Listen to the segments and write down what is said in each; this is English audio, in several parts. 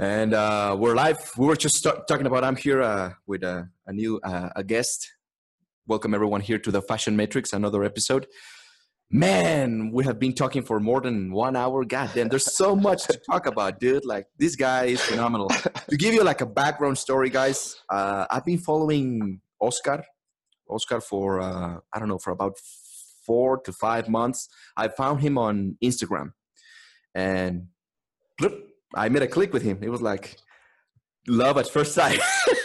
And uh, we're live. We were just talking about. I'm here uh, with a, a new uh, a guest. Welcome everyone here to the Fashion Matrix, another episode. Man, we have been talking for more than one hour. God damn, there's so much to talk about, dude. Like this guy is phenomenal. to give you like a background story, guys, uh, I've been following Oscar, Oscar for uh, I don't know for about four to five months. I found him on Instagram, and I made a click with him. It was like love at first sight.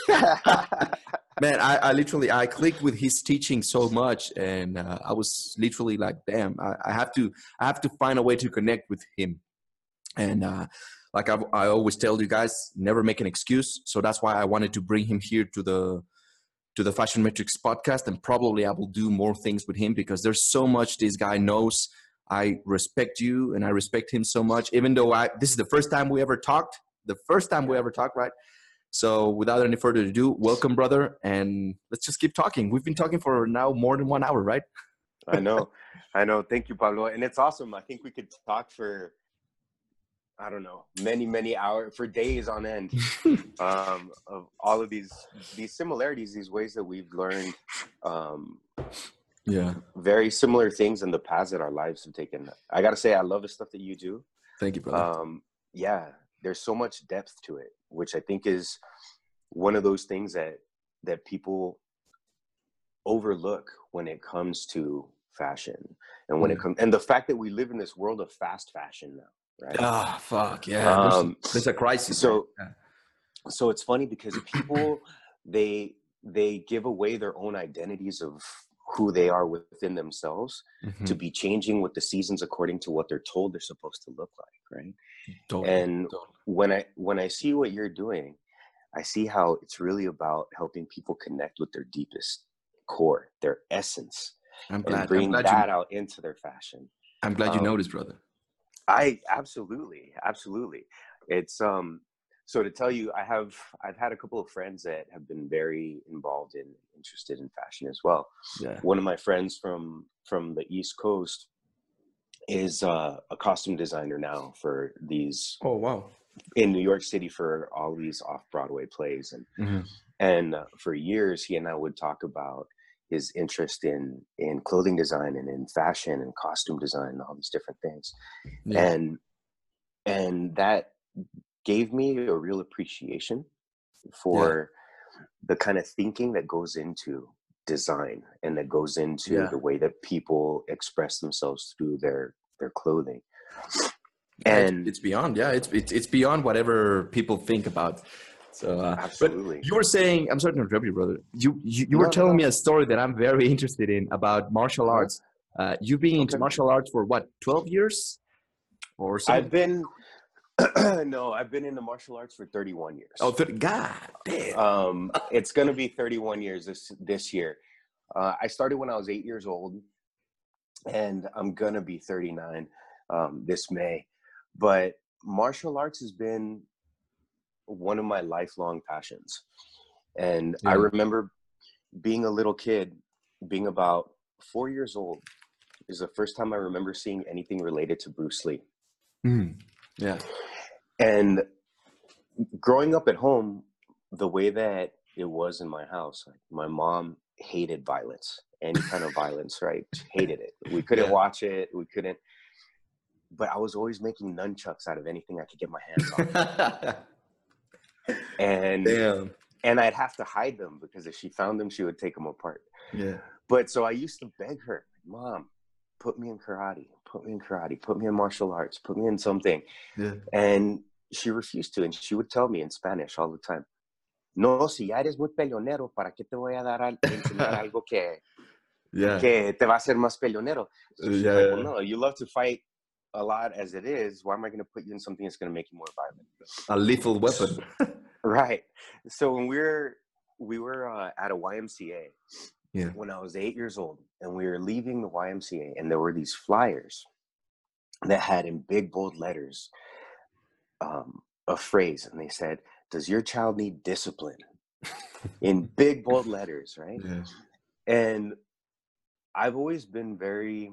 Man, I, I, literally I clicked with his teaching so much, and uh, I was literally like, "Damn, I, I, have to I have to find a way to connect with him." And uh, like I, I always tell you guys, never make an excuse. So that's why I wanted to bring him here to the to the Fashion Matrix podcast, and probably I will do more things with him because there's so much this guy knows I respect you and I respect him so much. Even though I this is the first time we ever talked, the first time we ever talked, right? So without any further ado, welcome, brother, and let's just keep talking. We've been talking for now more than one hour, right? I know, I know. Thank you, Pablo, and it's awesome. I think we could talk for I don't know many many hours for days on end um, of all of these these similarities, these ways that we've learned um, yeah. very similar things in the paths that our lives have taken. I gotta say i love the stuff that you do. Thank you brother. Um yeah there's so much depth to it which i think is one of those things that that people overlook when it comes to fashion and when mm. it comes and the fact that we live in this world of fast fashion now right? Ah oh, fuck yeah. Um, there's, there's, a crisis so yeah. so it's funny because people they they give away their own identities of who they are within themselves mm-hmm. to be changing with the seasons according to what they're told they're supposed to look like right totally, and totally. when i when i see what you're doing i see how it's really about helping people connect with their deepest core their essence I'm glad, and bring glad that you, out into their fashion i'm glad you um, noticed brother i absolutely absolutely it's um so to tell you i have i've had a couple of friends that have been very involved in interested in fashion as well yeah. one of my friends from from the east coast is uh, a costume designer now for these oh wow in new york city for all these off-broadway plays and mm-hmm. and uh, for years he and i would talk about his interest in in clothing design and in fashion and costume design and all these different things yeah. and and that gave me a real appreciation for yeah. the kind of thinking that goes into design and that goes into yeah. the way that people express themselves through their their clothing and it's beyond yeah it's it's, it's beyond whatever people think about so uh, absolutely you were saying i'm sorry to interrupt you brother you you, you were telling no. me a story that i'm very interested in about martial arts uh, you've been okay. into martial arts for what 12 years or something? i've been no, I've been in the martial arts for 31 years. Oh, 30, God damn. Um, it's going to be 31 years this this year. Uh, I started when I was eight years old, and I'm going to be 39 um, this May. But martial arts has been one of my lifelong passions. And yeah. I remember being a little kid, being about four years old, is the first time I remember seeing anything related to Bruce Lee. Mm. Yeah. And growing up at home, the way that it was in my house, like my mom hated violence, any kind of violence, right? Hated it. We couldn't yeah. watch it. We couldn't. But I was always making nunchucks out of anything I could get my hands on. and Damn. and I'd have to hide them because if she found them, she would take them apart. Yeah. But so I used to beg her, Mom, put me in karate, put me in karate, put me in martial arts, put me in something. Yeah. And she refused to, and she would tell me in Spanish all the time, no, si ya eres muy peleonero, ¿para qué te voy a dar al, enseñar algo que, yeah. que te va a hacer más peleonero? So yeah. Like, well, no, you love to fight a lot as it is. Why am I going to put you in something that's going to make you more violent? A lethal weapon. right. So when we were we were uh, at a YMCA, yeah. when I was eight years old, and we were leaving the YMCA, and there were these flyers that had in big bold letters um, a phrase, and they said, "Does your child need discipline?" in big bold letters, right? Yeah. And I've always been very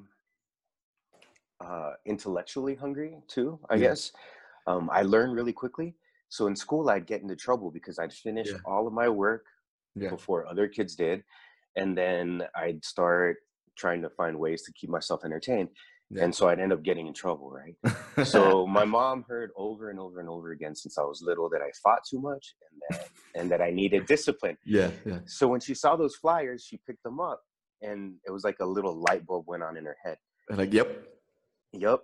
uh, intellectually hungry too. I yeah. guess um, I learn really quickly. so in school i'd get into trouble because i'd finish Yeah. all of my work before other kids did and then i'd start trying to find ways to keep myself entertained Yeah. and so i'd end up getting in trouble right so my mom heard over and over and over again since i was little that i fought too much and that and that i needed discipline yeah, yeah. so when she saw those flyers she picked them up and it was like a little light bulb went on in her head And like, yep. Yep.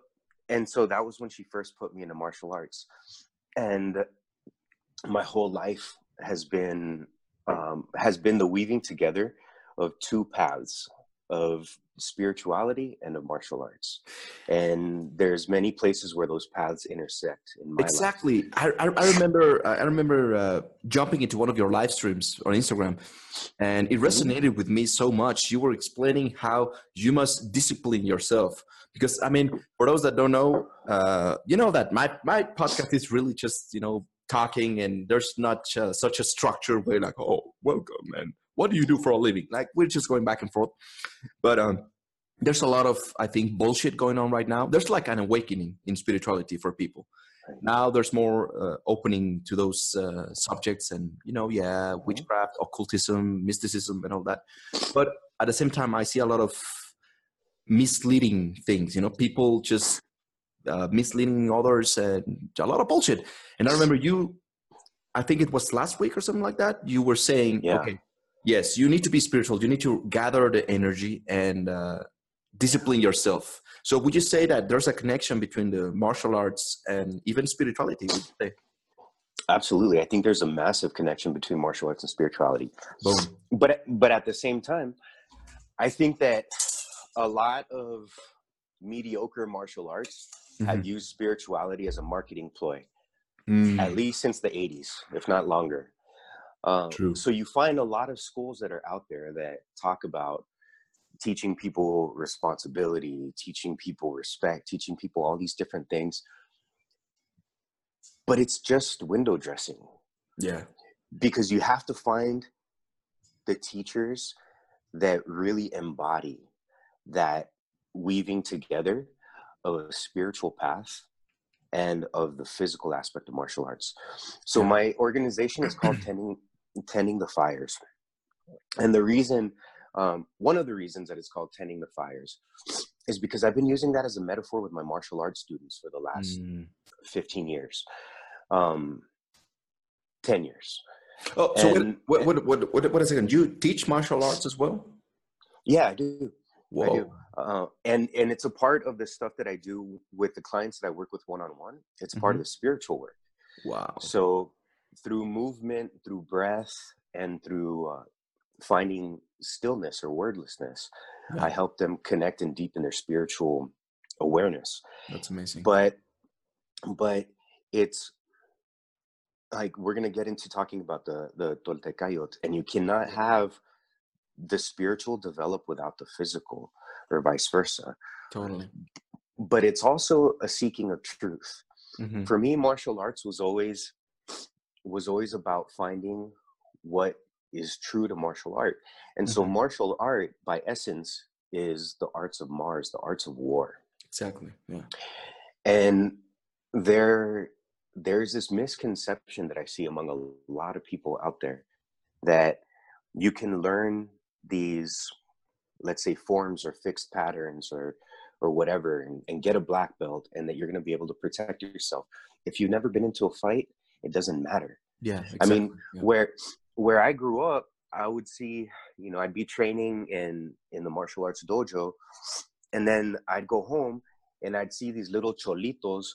And so that was when she first put me into martial arts. And my whole life has been um, has been the weaving together of two paths of spirituality and of martial arts. And there's many places where those paths intersect in my. Exactly. I, I, I remember I remember uh, jumping into one of your live streams on Instagram, and it resonated with me so much. You were explaining how you must discipline yourself because I mean, for those that don't know, uh, you know that my my podcast is really just you know talking, and there's not uh, such a structure where like, oh, welcome, and what do you do for a living? Like we're just going back and forth, but um there's a lot of i think bullshit going on right now. There's like an awakening in spirituality for people. Now there's more uh, opening to those uh, subjects and you know yeah witchcraft occultism mysticism and all that. But at the same time i see a lot of misleading things you know people just uh, misleading others and a lot of bullshit. And i remember you i think it was last week or something like that you were saying Yeah. okay yes you need to be spiritual you need to gather the energy and uh, discipline yourself so would you say that there's a connection between the martial arts and even spirituality would you say? Absolutely. I think there's a massive connection between martial arts and spirituality. boom but but at the same time i think that a lot of mediocre martial arts have used spirituality as a marketing ploy Mm. at least since the 80s if not longer um, so you find a lot of schools that are out there that talk about teaching people responsibility teaching people respect teaching people all these different things. But it's just window dressing. Yeah. Because you have to find the teachers that really embody that weaving together of a spiritual path and of the physical aspect of martial arts. So my organization is called Tending Tending the Fires, and the reason, um, one of the reasons that it's called Tending the Fires, is because I've been using that as a metaphor with my martial arts students for the last Mm. 15 years, um, 10 years. oh so And- what, what, what, what, what is it Do you teach martial arts as well Yeah, I do. Whoa. I do. Uh, and and it's a part of the stuff that I do with the clients that I work with one on one. It's part of the spiritual work. wow So through movement, through breath, and through uh, finding stillness or wordlessness, Yeah. I help them connect and deepen their spiritual awareness. that's amazing But but it's like we're gonna get into talking about the the Toltecayot, and you cannot have the spiritual develop without the physical, or vice versa. totally But it's also a seeking of truth. Mhm. For me, martial arts was always was always about finding what is true to martial art. And so Mhm. martial art by essence is the arts of Mars, the arts of war. exactly yeah and there there's this misconception that i see among a lot of people out there that you can learn these let's say forms or fixed patterns or or whatever and, and get a black belt and that you're going to be able to protect yourself if you've never been into a fight it doesn't matter yeah I mean. Yeah. where where i grew up i would see you know i'd be training in in the martial arts dojo and then i'd go home and i'd see these little cholitos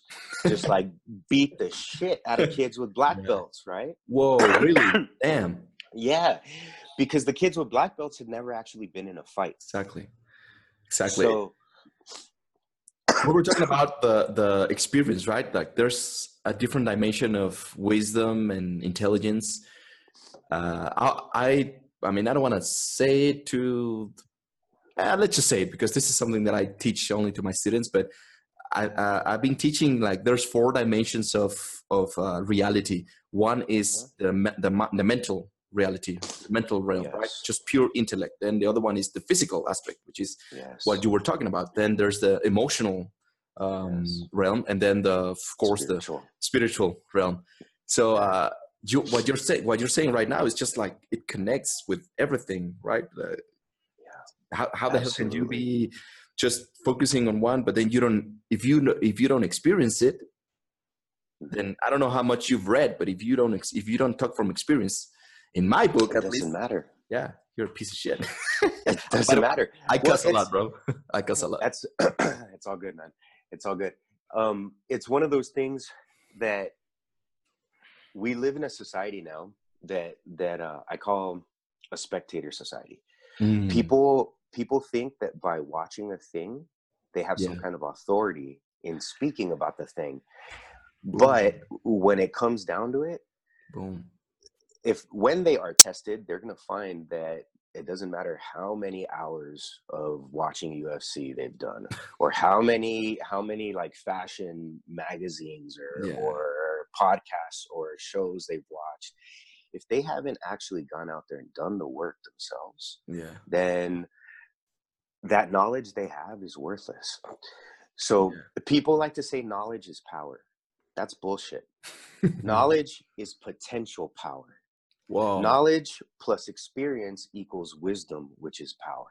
just like beat the shit out of kids with black Yeah. belts right whoa really damn yeah because the kids with black belts had never actually been in a fight exactly exactly so we were talking about the the experience right like there's a different dimension of wisdom and intelligence uh i i, I mean i don't want to say it to uh, let's just say it because this is something that i teach only to my students but I, uh, I've been teaching like there's four dimensions of of uh, reality. One is the the, the mental reality, the mental realm, right? Just pure intellect. Then the other one is the physical aspect, which is yes what you were talking about. Then there's the emotional um, Yes. realm, and then the of course the Spiritual. spiritual realm. So uh, you, what you're saying, what you're saying right now is just like it connects with everything, right? Uh, yeah. How how the hell can you be just focusing on one, but then you don't if you if you don't experience it, then I don't know how much you've read, but if you don't if you don't talk from experience, in my book it doesn't least, matter. Yeah, you're a piece of shit. it doesn't matter. I cuss well, a lot, bro. I cuss a lot. That's it's all good, man. It's all good. Um, it's one of those things that we live in a society now that that uh, I call a spectator society. Mm. People people think that by watching a thing, they have yeah. some kind of authority in speaking about the thing. But when it comes down to it, boom. If when they are tested, they're going to find that it doesn't matter how many hours of watching UFC they've done or how many how many like fashion magazines or yeah. or podcasts or shows they've watched if they haven't actually gone out there and done the work themselves yeah. then that knowledge they have is worthless. So yeah. people like to say knowledge is power. That's bullshit. Knowledge is potential power Whoa. Knowledge plus experience equals wisdom, which is power.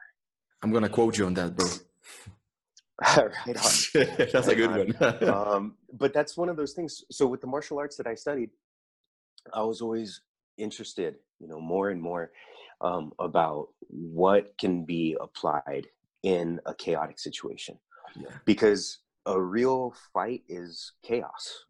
I'm gonna quote you on that, bro. right on. that's right a good on. one. um, but that's one of those things. So with the martial arts that I studied, I was always interested, you know, more and more um, about what can be applied in a chaotic situation. Yeah. Because a real fight is chaos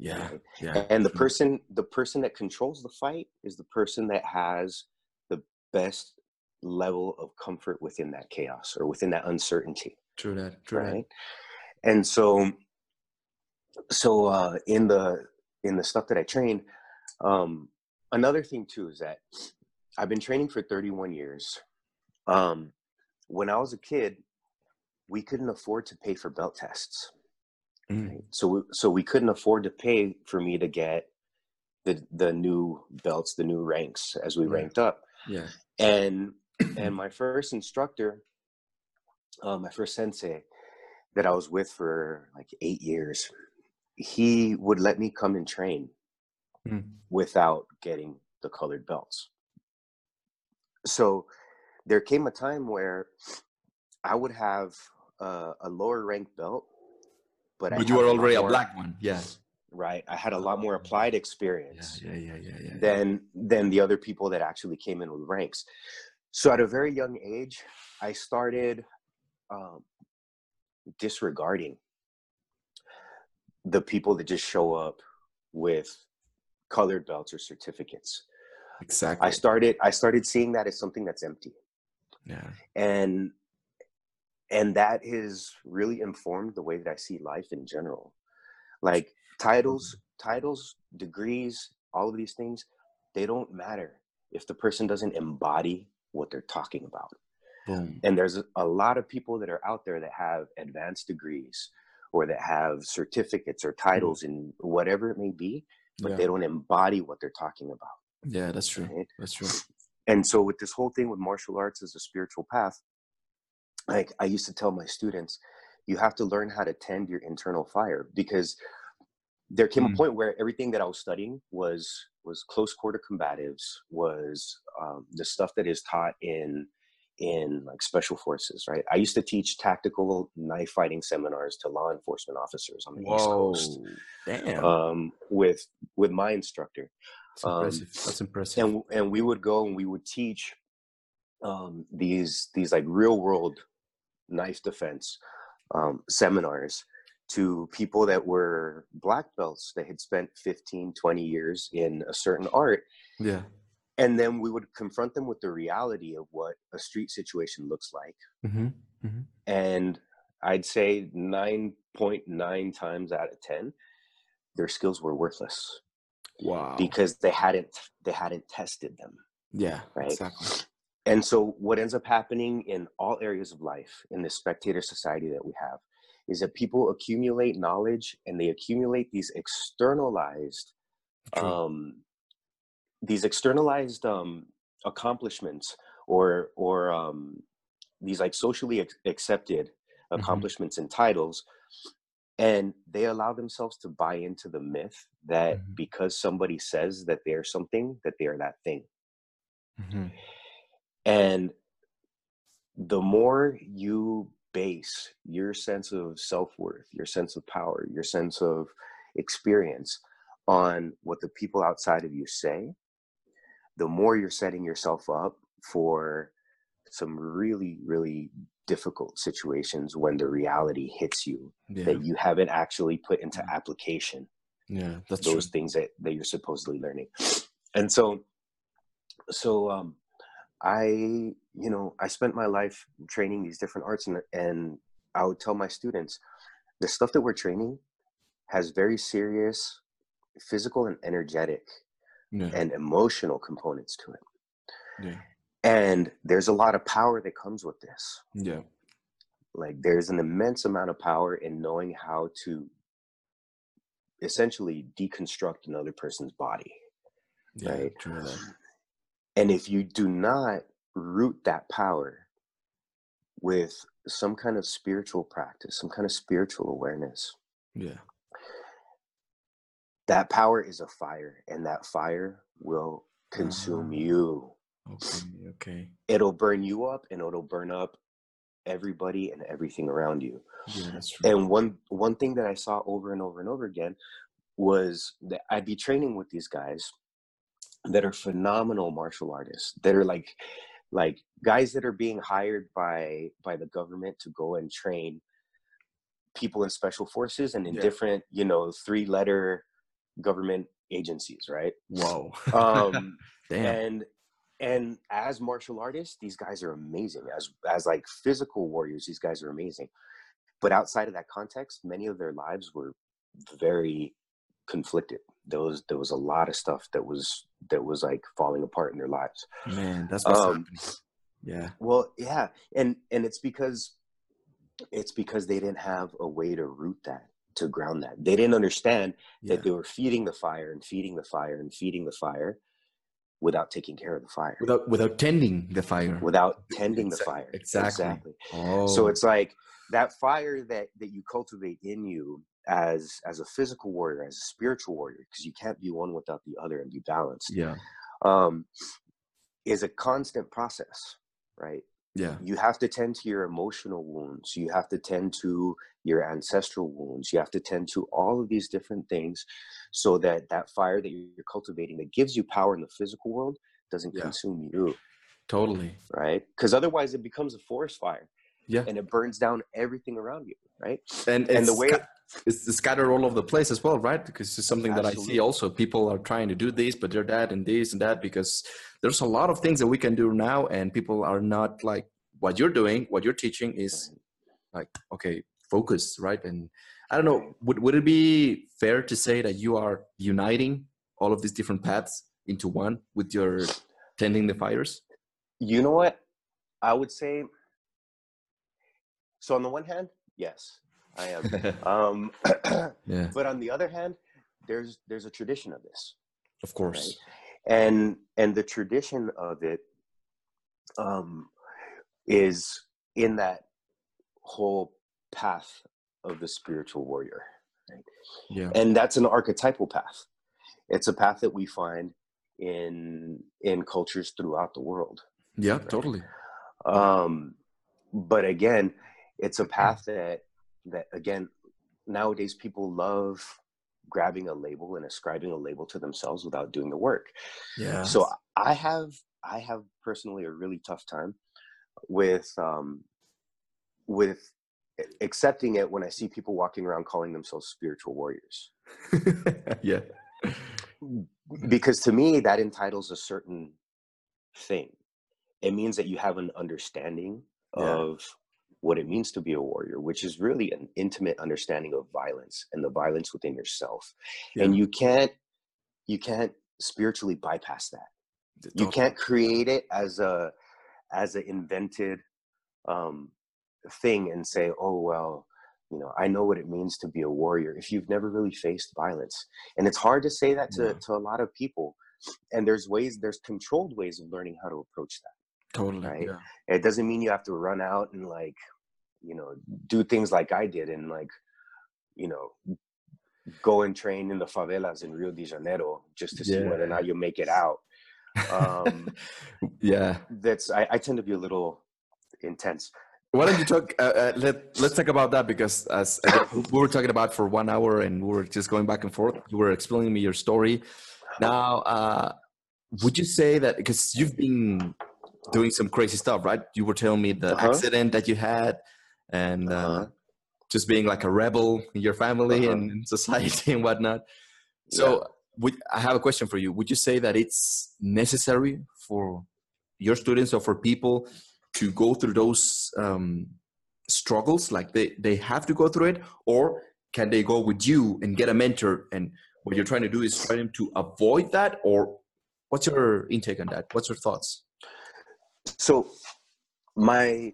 yeah, yeah. And the person, the person that controls the fight is the person that has the best level of comfort within that chaos or within that uncertainty. True that. True right. That. And so, so uh, in the in the stuff that I train, um, another thing too is that I've been training for 31 years. Um, when I was a kid, we couldn't afford to pay for belt tests. Mm. So so we couldn't afford to pay for me to get the the new belts, the new ranks as we yeah. ranked up. Yeah. And and my first instructor, uh, my first sensei that I was with for like eight years, he would let me come and train mm. without getting the colored belts. So there came a time where I would have uh, a lower rank belt but, but you were already a black one. Yes. Right. I had a lot more applied experience. Yeah, yeah, yeah, yeah, Than than the other people that actually came in with ranks. So at a very young age, I started um, disregarding the people that just show up with colored belts or certificates. Exactly. I started I started seeing that as something that's empty. Yeah. And and that has really informed the way that I see life in general. Like titles, mm-hmm. titles, degrees, all of these things, they don't matter if the person doesn't embody what they're talking about. Boom. And there's a lot of people that are out there that have advanced degrees or that have certificates or mm. titles in whatever it may be, but yeah. they don't embody what they're talking about. Yeah, that's true. Right? That's true. And so with this whole thing with martial arts as a spiritual path, like I used to tell my students, you have to learn how to tend your internal fire because there came mm. a point where everything that I was studying was was close quarter combatives, was um, the stuff that is taught in in like special forces, right? I used to teach tactical knife fighting seminars to law enforcement officers on the Whoa, East Coast. Damn. Um, with with my instructor. That's impressive. Um, That's impressive. And and we would go and we would teach um, these these like real world knife defense um, seminars to people that were black belts that had spent 15 20 years in a certain art. Yeah. And then we would confront them with the reality of what a street situation looks like. Mm-hmm. Mm-hmm. and i'd say 9.9 times out of 10 their skills were worthless wow. because they hadn't they hadn't tested them. Yeah right? exactly and so, what ends up happening in all areas of life in this spectator society that we have is that people accumulate knowledge and they accumulate these externalized, um, these externalized um, accomplishments or or um, these like socially ac- accepted mm-hmm. accomplishments mm-hmm. and titles, and they allow themselves to buy into the myth that Mhm. because somebody says that they're something that they are that thing Mhm. And the more you base your sense of self-worth your sense of power your sense of experience on what the people outside of you say the more you're setting yourself up for some really really difficult situations when the reality hits you Yeah. that you haven't actually put into Mhm. application Yeah. That's those true. things that, that you're supposedly learning and so so um i you know i spent my life training these different arts and and i would tell my students the stuff that we're training has very serious physical and energetic Yeah. and emotional components to it Yeah. and there's a lot of power that comes with this Yeah. like there's an immense amount of power in knowing how to essentially deconstruct another person's body Yeah. Right. And if you do not root that power with some kind of spiritual practice some kind of spiritual awareness Yeah. that power is a fire and that fire will consume Ah. you Okay. Okay. it'll burn you up and it'll burn up everybody and everything around you Yeah, that's true. and one one thing that i saw over and over and over again was that i'd be training with these guys that are phenomenal martial artists that are like like guys that are being hired by by the government to go and train people in special forces and in Yeah. different you know three letter government agencies right? Whoa. Um Damn. and and as martial artists these guys are amazing. As as like physical warriors these guys are amazing. But outside of that context many of their lives were very conflicted there was there was a lot of stuff that was that was like falling apart in their lives Man, that's what's um, happening. Yeah. well yeah and and it's because it's because they didn't have a way to root that to ground that they didn't understand Yeah. that they were feeding the fire and feeding the fire and feeding the fire without taking care of the fire Without without tending the fire. without tending the fire exactly. Oh. so it's like that fire that that you cultivate in you as as a physical warrior as a spiritual warrior because you can't be one without the other and be balanced yeah. um is a constant process right Yeah. you have to tend to your emotional wounds you have to tend to your ancestral wounds you have to tend to all of these different things so that that fire that you're cultivating that gives you power in the physical world doesn't Yeah. consume you Totally. right because otherwise it becomes a forest fire Yeah. and it burns down everything around you right And and the way sca- it's scattered all over the place as well, right? Because it's something that I see also. People are trying to do this, but they're that and this and that because there's a lot of things that we can do now, and people are not like what you're doing. What you're teaching is like okay, focus, right? And I don't know. Would would it be fair to say that you are uniting all of these different paths into one with your tending the fires? you know what i would say so on the one hand yes i am um yeah, but on the other hand there's there's a tradition of this. Of course. and and the tradition of it um is in that whole path of the spiritual warrior Yeah, and that's an archetypal path. It's a path that we find in in cultures throughout the world. Yeah, totally. um but again it's a path that that again nowadays people love grabbing a label and ascribing a label to themselves without doing the work Yeah. so i have i have personally a really tough time with um with accepting it when i see people walking around calling themselves spiritual warriors yeah. because to me that entitles a certain thing it means that you have an understanding Yeah. of what it means to be a warrior which is really an intimate understanding of violence and the violence within yourself. And you can't you can't spiritually bypass that. You can't create it as a as an invented um thing and say oh well you know i know what it means to be a warrior if you've never really faced violence. And it's hard to say that to, Yeah. to a lot of people. And there's ways there's controlled ways of learning how to approach that Totally. right? Yeah. it doesn't mean you have to run out and like you know do things like i did and like you know, go and train in the favelas in Rio de Janeiro just to see whether or not you make it out. Um, yeah, that's I, I, tend to be a little intense. Why don't you talk? Uh, uh, let Let's talk about that because as again, we were talking about for one hour and we were just going back and forth. You were explaining me your story. Now, uh, would you say that because you've been doing some crazy stuff, right? You were telling me the uh-huh. accident that you had, and uh, uh-huh. just being like a rebel in your family uh-huh. and in society and whatnot. So, yeah. would, I have a question for you. Would you say that it's necessary for your students or for people to go through those um, struggles? Like they they have to go through it, or can they go with you and get a mentor? And what you're trying to do is try them to avoid that, or what's your intake on that? What's your thoughts? So my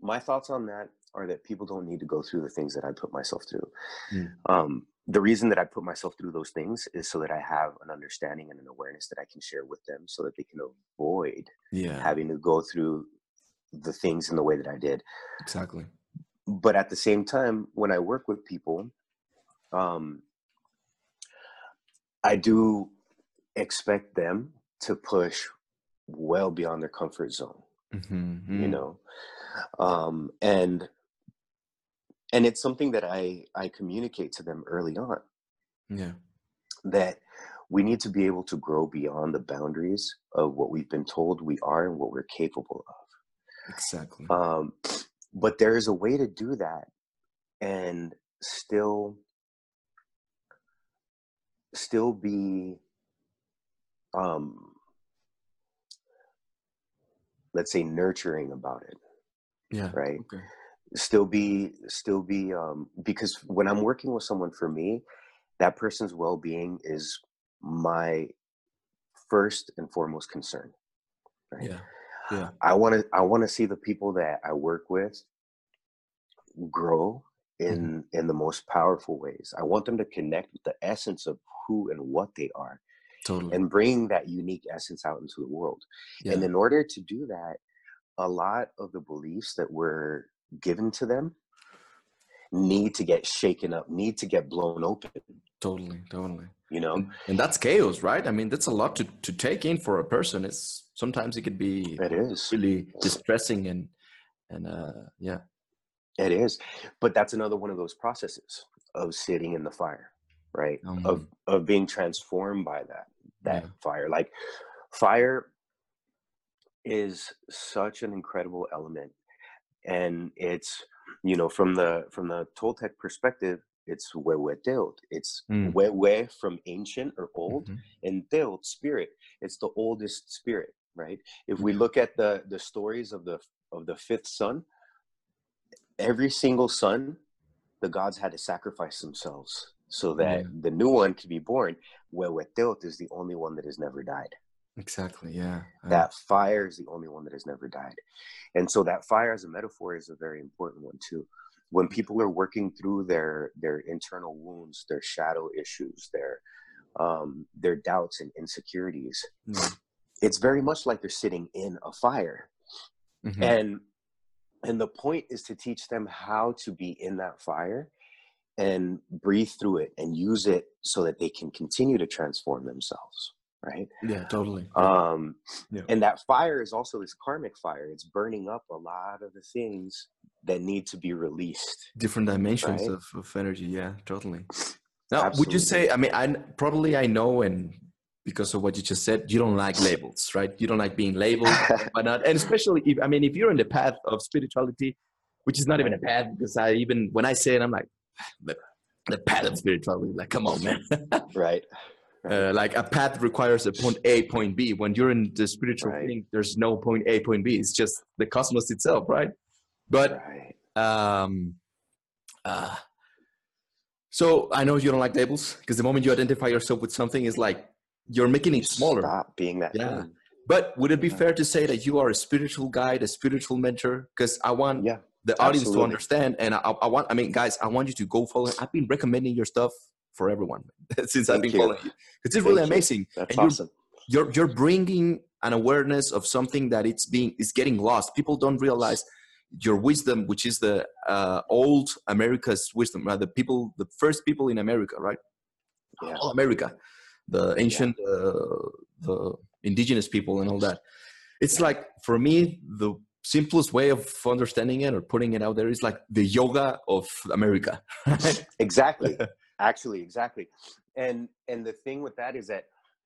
my thoughts on that are that people don't need to go through the things that I put myself through. Mm. Um, the reason that I put myself through those things is so that I have an understanding and an awareness that I can share with them, so that they can avoid yeah. having to go through the things in the way that I did. Exactly. But at the same time, when I work with people, um, I do expect them to push well beyond their comfort zone mm-hmm. you mm. know um, and and it's something that i i communicate to them early on yeah that we need to be able to grow beyond the boundaries of what we've been told we are and what we're capable of exactly um, but there is a way to do that and still still be um let's say nurturing about it yeah right? okay. still be still be um because when i'm working with someone for me that person's well-being is my first and foremost concern right? Yeah yeah. I want to i want to see the people that i work with grow in mm-hmm. in the most powerful ways. I want them to connect with the essence of who and what they are totally. and bring that unique essence out into the world. Yeah. And in order to do that, a lot of the beliefs that were given to them need to get shaken up, need to get blown open. Totally, totally. You know, and, and that's chaos, right? I mean, that's a lot to to take in for a person. It's sometimes it could be it is really distressing and and uh yeah it is but that's another one of those processes of sitting in the fire right um, of of being transformed by that that yeah. fire like fire is such an incredible element and it's you know from the from the toltec perspective it's huehueteotl it's mm. huehue from ancient or old mm-hmm. and teotl spirit it's the oldest spirit right if we look at the the stories of the of the fifth sun every single sun the gods had to sacrifice themselves so that yeah. the new one can be born. where Huehueteotl is the only one that has never died. Exactly. Yeah. That fire is the only one that has never died. And so that fire as a metaphor is a very important one too. When people are working through their their internal wounds, their shadow issues, their um, their doubts and insecurities, mm. it's very much like they're sitting in a fire. Mm-hmm. And and the point is to teach them how to be in that fire and breathe through it and use it so that they can continue to transform themselves right yeah totally um yeah. and that fire is also this karmic fire it's burning up a lot of the things that need to be released different dimensions right? of, of energy yeah totally now Absolutely. would you say i mean i probably i know and because of what you just said you don't like labels right you don't like being labeled but not and especially if i mean if you're in the path of spirituality which is not even a path because i even when i say it i'm like the, the path of spirituality. Like, come on, man. right. Uh, like a path requires a point A, point B. When you're in the spiritual right. thing, there's no point A, point B. It's just the cosmos itself, right? But right. um, uh, so I know you don't like labels because the moment you identify yourself with something, is like you're making it smaller. Stop being that. Yeah. Thing. But would it be fair to say that you are a spiritual guide, a spiritual mentor? Because I want yeah the audience Absolutely. to understand. And I, I, want, I mean, guys, I want you to go follow. I've been recommending your stuff for everyone since Thank I've been you. following you. It's really Thank amazing. You. That's and awesome. You're, you're, you're bringing an awareness of something that it's being is getting lost. People don't realize your wisdom, which is the uh, old America's wisdom, right? The people, the first people in America, right? Yeah. All America, the ancient, yeah. uh, the indigenous people, and all that. It's like for me, the simplest way of understanding it or putting it out there is like the yoga of America. Exactly. Actually, exactly. And and the thing with that is that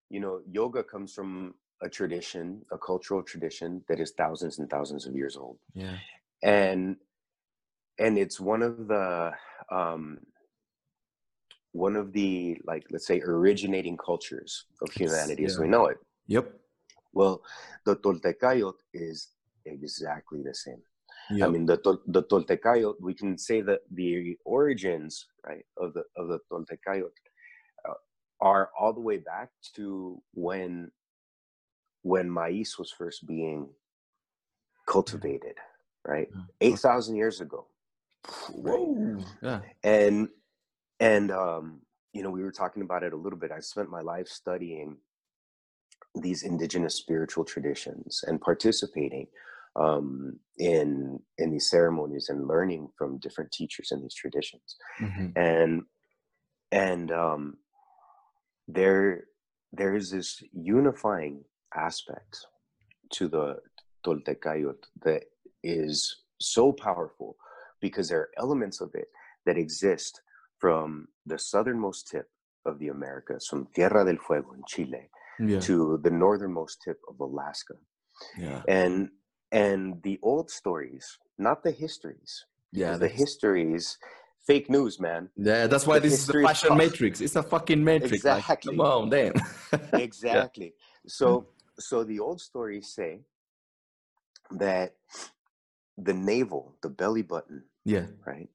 you know yoga comes from a tradition, a cultural tradition that is thousands and thousands of years old. Yeah. And and it's one of the um one of the like let's say originating cultures of humanity yeah. as we know it. Yep. Well, the Toltecayot is exactly the same. Yep. I mean, the the Toltecayot. We can say that the origins, right, of the of the Toltecayot, uh, are all the way back to when when maize was first being cultivated, right, eight thousand years ago. Whoa! Yeah. And and um, you know, we were talking about it a little bit. I spent my life studying these indigenous spiritual traditions and participating um, in in these ceremonies and learning from different teachers in these traditions mm-hmm. and and um, there there is this unifying aspect to the Toltecayot that is so powerful because there are elements of it that exist from the southernmost tip of the Americas, from Tierra del Fuego in Chile, yeah. to the northernmost tip of Alaska. Yeah. And and the old stories, not the histories. Yeah, the histories, fake news, man. Yeah, that's why the this is the fashion matrix. It's a fucking matrix. Exactly. Like, come on, damn. exactly. Yeah. So, mm. so the old stories say that the navel, the belly button, yeah, right,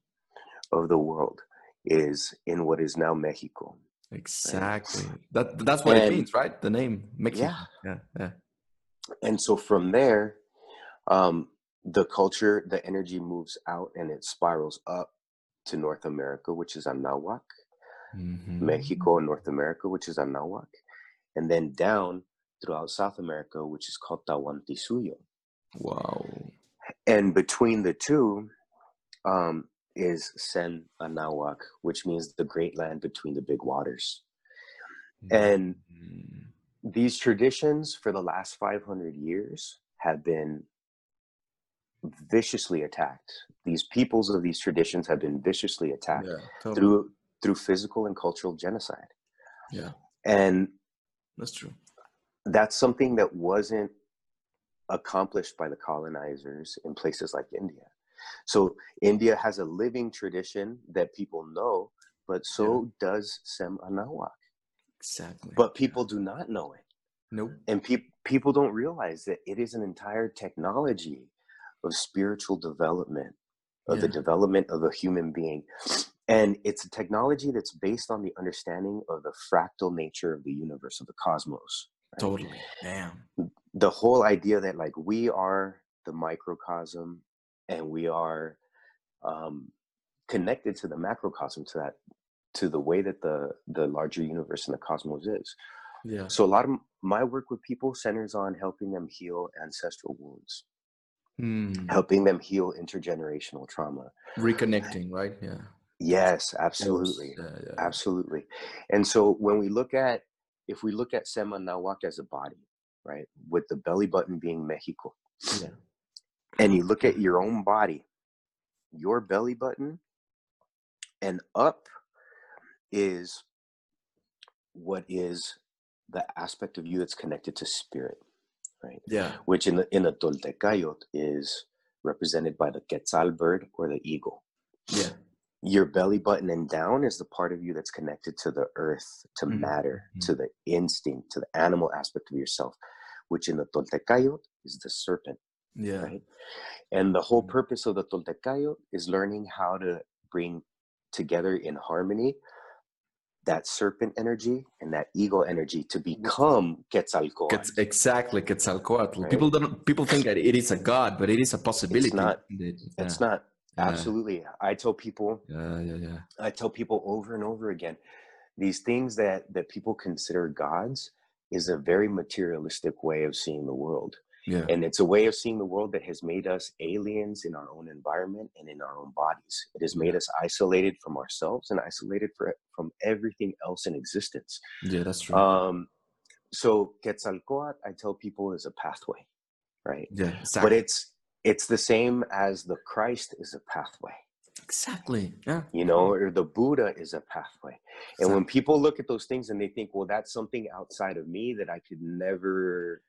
of the world is in what is now Mexico. Exactly. Right? That that's what and, it means, right? The name Mexico. Yeah. Yeah. Yeah. And so from there, um, the culture, the energy moves out and it spirals up to North America, which is Anahuac, mm-hmm. Mexico and North America, which is Anahuac, and then down throughout South America, which is called Tahuantinsuyo. Wow. And between the two um, is Cem Anahuac, which means the great land between the big waters. Mm-hmm. And these traditions for the last 500 years have been viciously attacked. These peoples of these traditions have been viciously attacked yeah, totally. through through physical and cultural genocide. Yeah. And that's true. That's something that wasn't accomplished by the colonizers in places like India. So India has a living tradition that people know, but so yeah. does Cem Anahuac. Exactly. But people do not know it. Nope. And pe- people don't realize that it is an entire technology of spiritual development, of yeah. the development of a human being. And it's a technology that's based on the understanding of the fractal nature of the universe, of the cosmos. Right? Totally. Damn. The whole idea that like we are the microcosm and we are um, connected to the macrocosm, to that, to the way that the the larger universe and the cosmos is. Yeah. So a lot of my work with people centers on helping them heal ancestral wounds mm. helping them heal intergenerational trauma reconnecting right yeah yes absolutely yeah, yeah. absolutely and so when we look at if we look at Cem Anahuac as a body right with the belly button being mexico yeah. and you look at your own body your belly button and up is what is the aspect of you that's connected to spirit right? Yeah. Which in the in the Toltecayot is represented by the Quetzal bird or the eagle. Yeah. Your belly button and down is the part of you that's connected to the earth, to mm-hmm. matter, mm-hmm. to the instinct, to the animal aspect of yourself, which in the Toltecayot is the serpent. Yeah. Right? And the whole mm-hmm. purpose of the Toltecayot is learning how to bring together in harmony that serpent energy and that ego energy to become Quetzalcoatl. It's exactly Quetzalcoatl. Right? People don't. People think that it is a god, but it is a possibility. It's not. It's not. Yeah. Absolutely. I tell people. Yeah, yeah, yeah. I tell people over and over again, these things that that people consider gods is a very materialistic way of seeing the world. Yeah. And it's a way of seeing the world that has made us aliens in our own environment and in our own bodies. It has made us isolated from ourselves and isolated for, from everything else in existence. Yeah, that's true. Um, so Quetzalcoatl, I tell people, is a pathway, right? Yeah, exactly. But it's it's the same as the Christ is a pathway. Exactly. Yeah. You know, or the Buddha is a pathway. Exactly. And when people look at those things and they think, well, that's something outside of me that I could never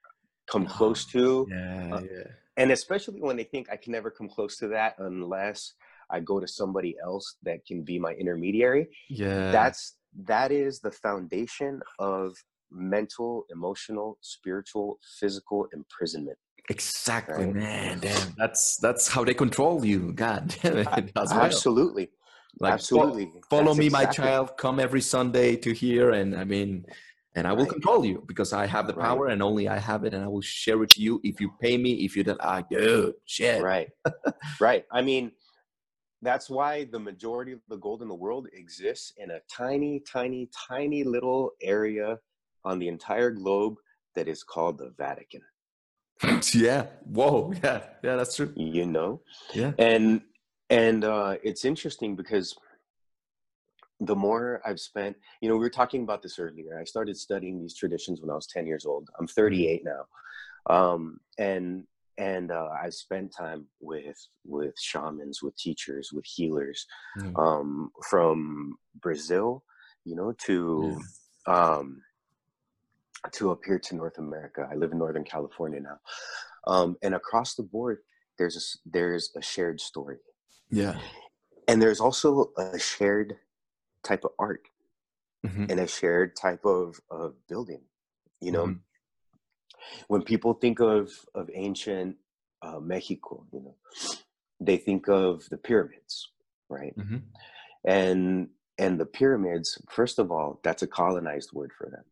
come oh, close to. Yeah, uh, yeah. And especially when they think I can never come close to that unless I go to somebody else that can be my intermediary. Yeah. That's that is the foundation of mental, emotional, spiritual, physical imprisonment. Exactly, right? man. Damn, that's that's how they control you. God damn it. Absolutely. Like, Absolutely. Follow that's me, exactly. my child. Come every Sunday to here, and I mean, and I will right. control you because I have the power, right. and only I have it, and I will share it to you if you pay me. If you don't, I do. Shit. Right. right. I mean, that's why the majority of the gold in the world exists in a tiny, tiny, tiny little area on the entire globe that is called the Vatican. yeah. Whoa. Yeah. Yeah, that's true. You know? Yeah. And and uh it's interesting because the more I've spent, you know, we were talking about this earlier. I started studying these traditions when I was 10 years old. I'm 38 now. Um and and uh, I spent time with with shamans, with teachers, with healers, mm. um, from Brazil, you know, to um, to up here to North America. I live in Northern California now, um, and across the board, there's a, there's a shared story. Yeah, and there's also a shared type of art mm-hmm. and a shared type of of building. You know, mm-hmm. when people think of of ancient uh, Mexico, you know, they think of the pyramids, right? Mm-hmm. And and the pyramids, first of all, that's a colonized word for them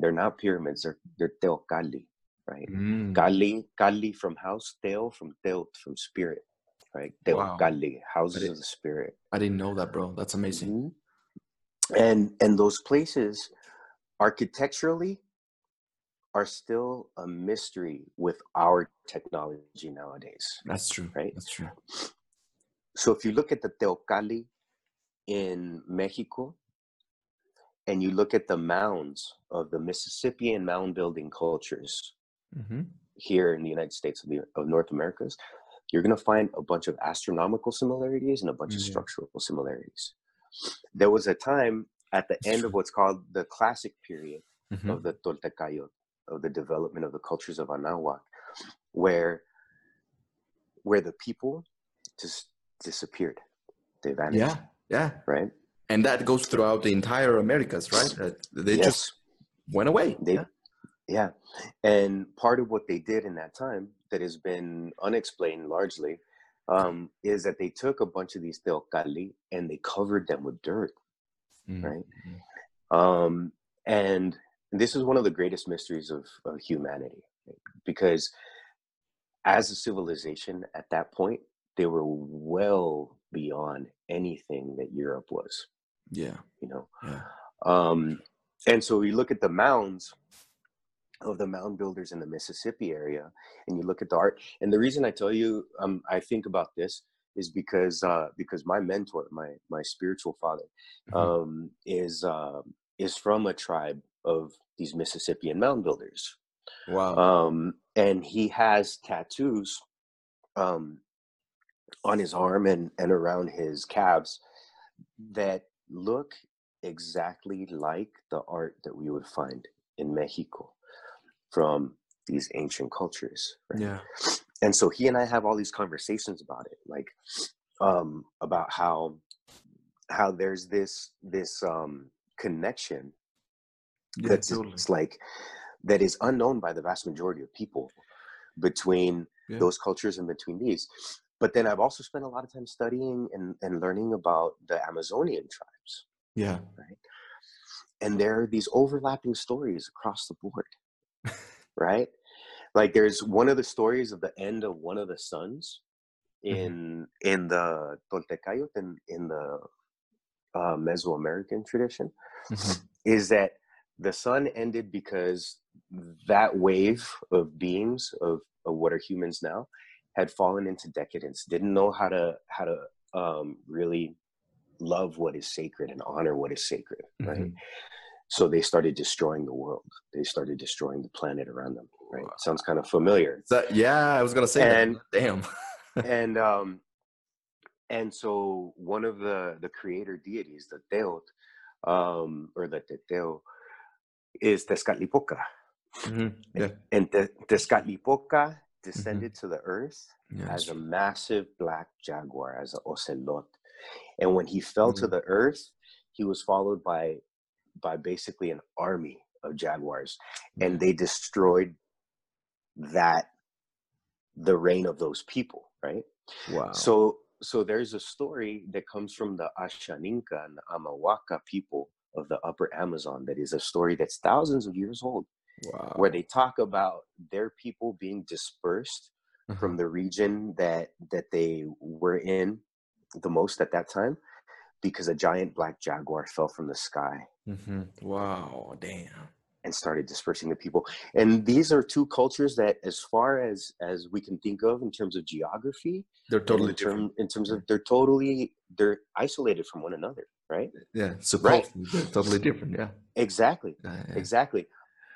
they're not pyramids. They're they're teocalli, right? Mm. Kali, Kali from house, teo from teo from spirit, right? Teocalli, wow. houses of the spirit. I didn't know that, bro. That's amazing. Mm-hmm. And and those places, architecturally, are still a mystery with our technology nowadays. That's true. Right. That's true. So if you look at the Teocalli in Mexico, and you look at the mounds of the Mississippian mound building cultures mm-hmm. here in the United States of, the, of North Americas, you're going to find a bunch of astronomical similarities and a bunch mm-hmm. of structural similarities. There was a time at the end of what's called the classic period mm-hmm. of the Toltecayot, of the development of the cultures of Anahuac, where where the people just disappeared. They vanished. Yeah, yeah. Right? and that goes throughout the entire Americas, right? They yes. just went away. They, yeah. yeah, and part of what they did in that time that has been unexplained largely um, is that they took a bunch of these teocalli and they covered them with dirt, mm-hmm. right? Um, and this is one of the greatest mysteries of, of humanity because as a civilization at that point, they were well beyond anything that Europe was. Yeah. You know. Yeah. Um, and so we look at the mounds of the mound builders in the Mississippi area, and you look at the art. And the reason I tell you, um, I think about this is because uh, because my mentor, my my spiritual father, mm-hmm. um, is uh, is from a tribe of these Mississippian mound builders. Wow. Um, and he has tattoos um, on his arm and and around his calves that look exactly like the art that we would find in Mexico from these ancient cultures. Right? Yeah. And so he and I have all these conversations about it, like um, about how how there's this this um, connection yeah, that's totally. like that is unknown by the vast majority of people between yeah. those cultures and between these but then I've also spent a lot of time studying and, and learning about the Amazonian tribes. Yeah. Right. And there are these overlapping stories across the board. Right. Like there's one of the stories of the end of one of the suns mm-hmm. in mm-hmm. in the Toltecayot in, in the uh, Mesoamerican tradition mm-hmm. is that the sun ended because that wave of beings of, of what are humans now had fallen into decadence didn't know how to how to um, really love what is sacred and honor what is sacred right mm-hmm. So they started destroying the world they started destroying the planet around them right wow. sounds kind of familiar that, yeah i was gonna say and that. damn and um and so one of the the creator deities the teot um or the teteo is Tezcatlipoca. Mm-hmm. Yeah. And the Tezcatlipoca mm-hmm. descended mm-hmm. to the earth yes. as a massive black jaguar, as an ocelot. And when he fell mm-hmm. to the earth, he was followed by by basically an army of jaguars. And mm-hmm. they destroyed that the reign of those people, right? Wow. So so there's a story that comes from the Ashaninka and the Amahuaca people of the upper Amazon that is a story that's thousands of years old. Wow. Where they talk about their people being dispersed from the region that that they were in the most at that time because a giant black jaguar fell from the sky. Mm-hmm. Wow, damn. And started dispersing the people. And these are two cultures that, as far as as we can think of in terms of geography, they're totally in, term, in terms of they're totally they're isolated from one another right? Yeah, supposed right. totally different. Yeah, exactly, yeah. exactly.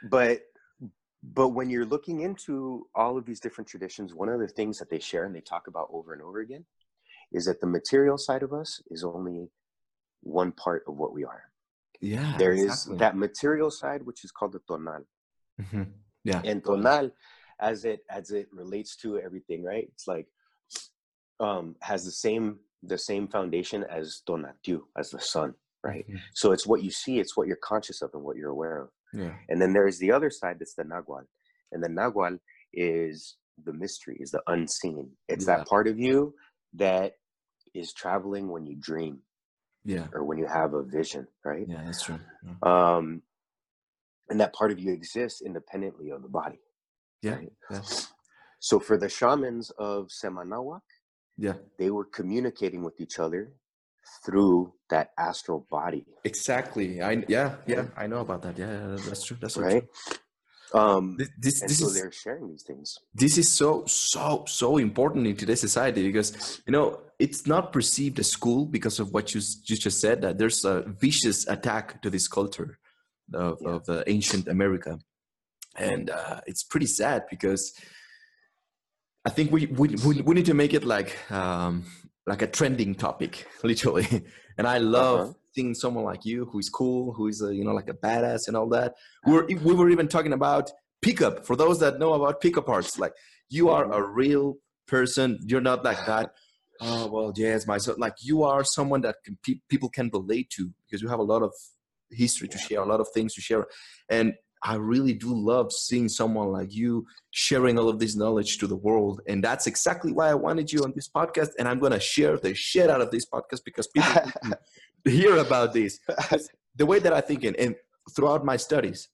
But but when you're looking into all of these different traditions, one of the things that they share and they talk about over and over again is that the material side of us is only one part of what we are. Yeah, there exactly. is that material side which is called the tonal. Mm-hmm. Yeah, and tonal, as it as it relates to everything, right? It's like um has the same the same foundation as Tonatiuh, as the sun, right? Mm-hmm. So it's what you see, it's what you're conscious of and what you're aware of. Yeah. And then there's the other side that's the Nagual. And the Nagual is the mystery, is the unseen. It's yeah. that part of you that is traveling when you dream. Yeah. Or when you have a vision, right? Yeah, that's true. Yeah. Um and that part of you exists independently of the body. Yeah. Right? yeah. So for the shamans of Cem Anahuac, yeah they were communicating with each other through that astral body exactly i yeah yeah i know about that yeah that's true that's right true. Um this this, this so is they're sharing these things this is so so so important in today's society because you know it's not perceived as cool because of what you, you just said that there's a vicious attack to this culture of, yeah. of uh, ancient america and uh, it's pretty sad because I think we, we, we need to make it like um, like a trending topic, literally. And I love uh-huh. seeing someone like you who is cool, who is a, you know like a badass and all that. We were we were even talking about pickup. For those that know about pickup arts, like you are a mm-hmm. real person. You're not like that. Oh well, yes, my son. Like you are someone that can, pe- people can relate to because you have a lot of history to share, a lot of things to share, and I really do love seeing someone like you sharing all of this knowledge to the world. And that's exactly why I wanted you on this podcast. And I'm going to share the shit out of this podcast because people hear about this. The way that I think, and, and throughout my studies,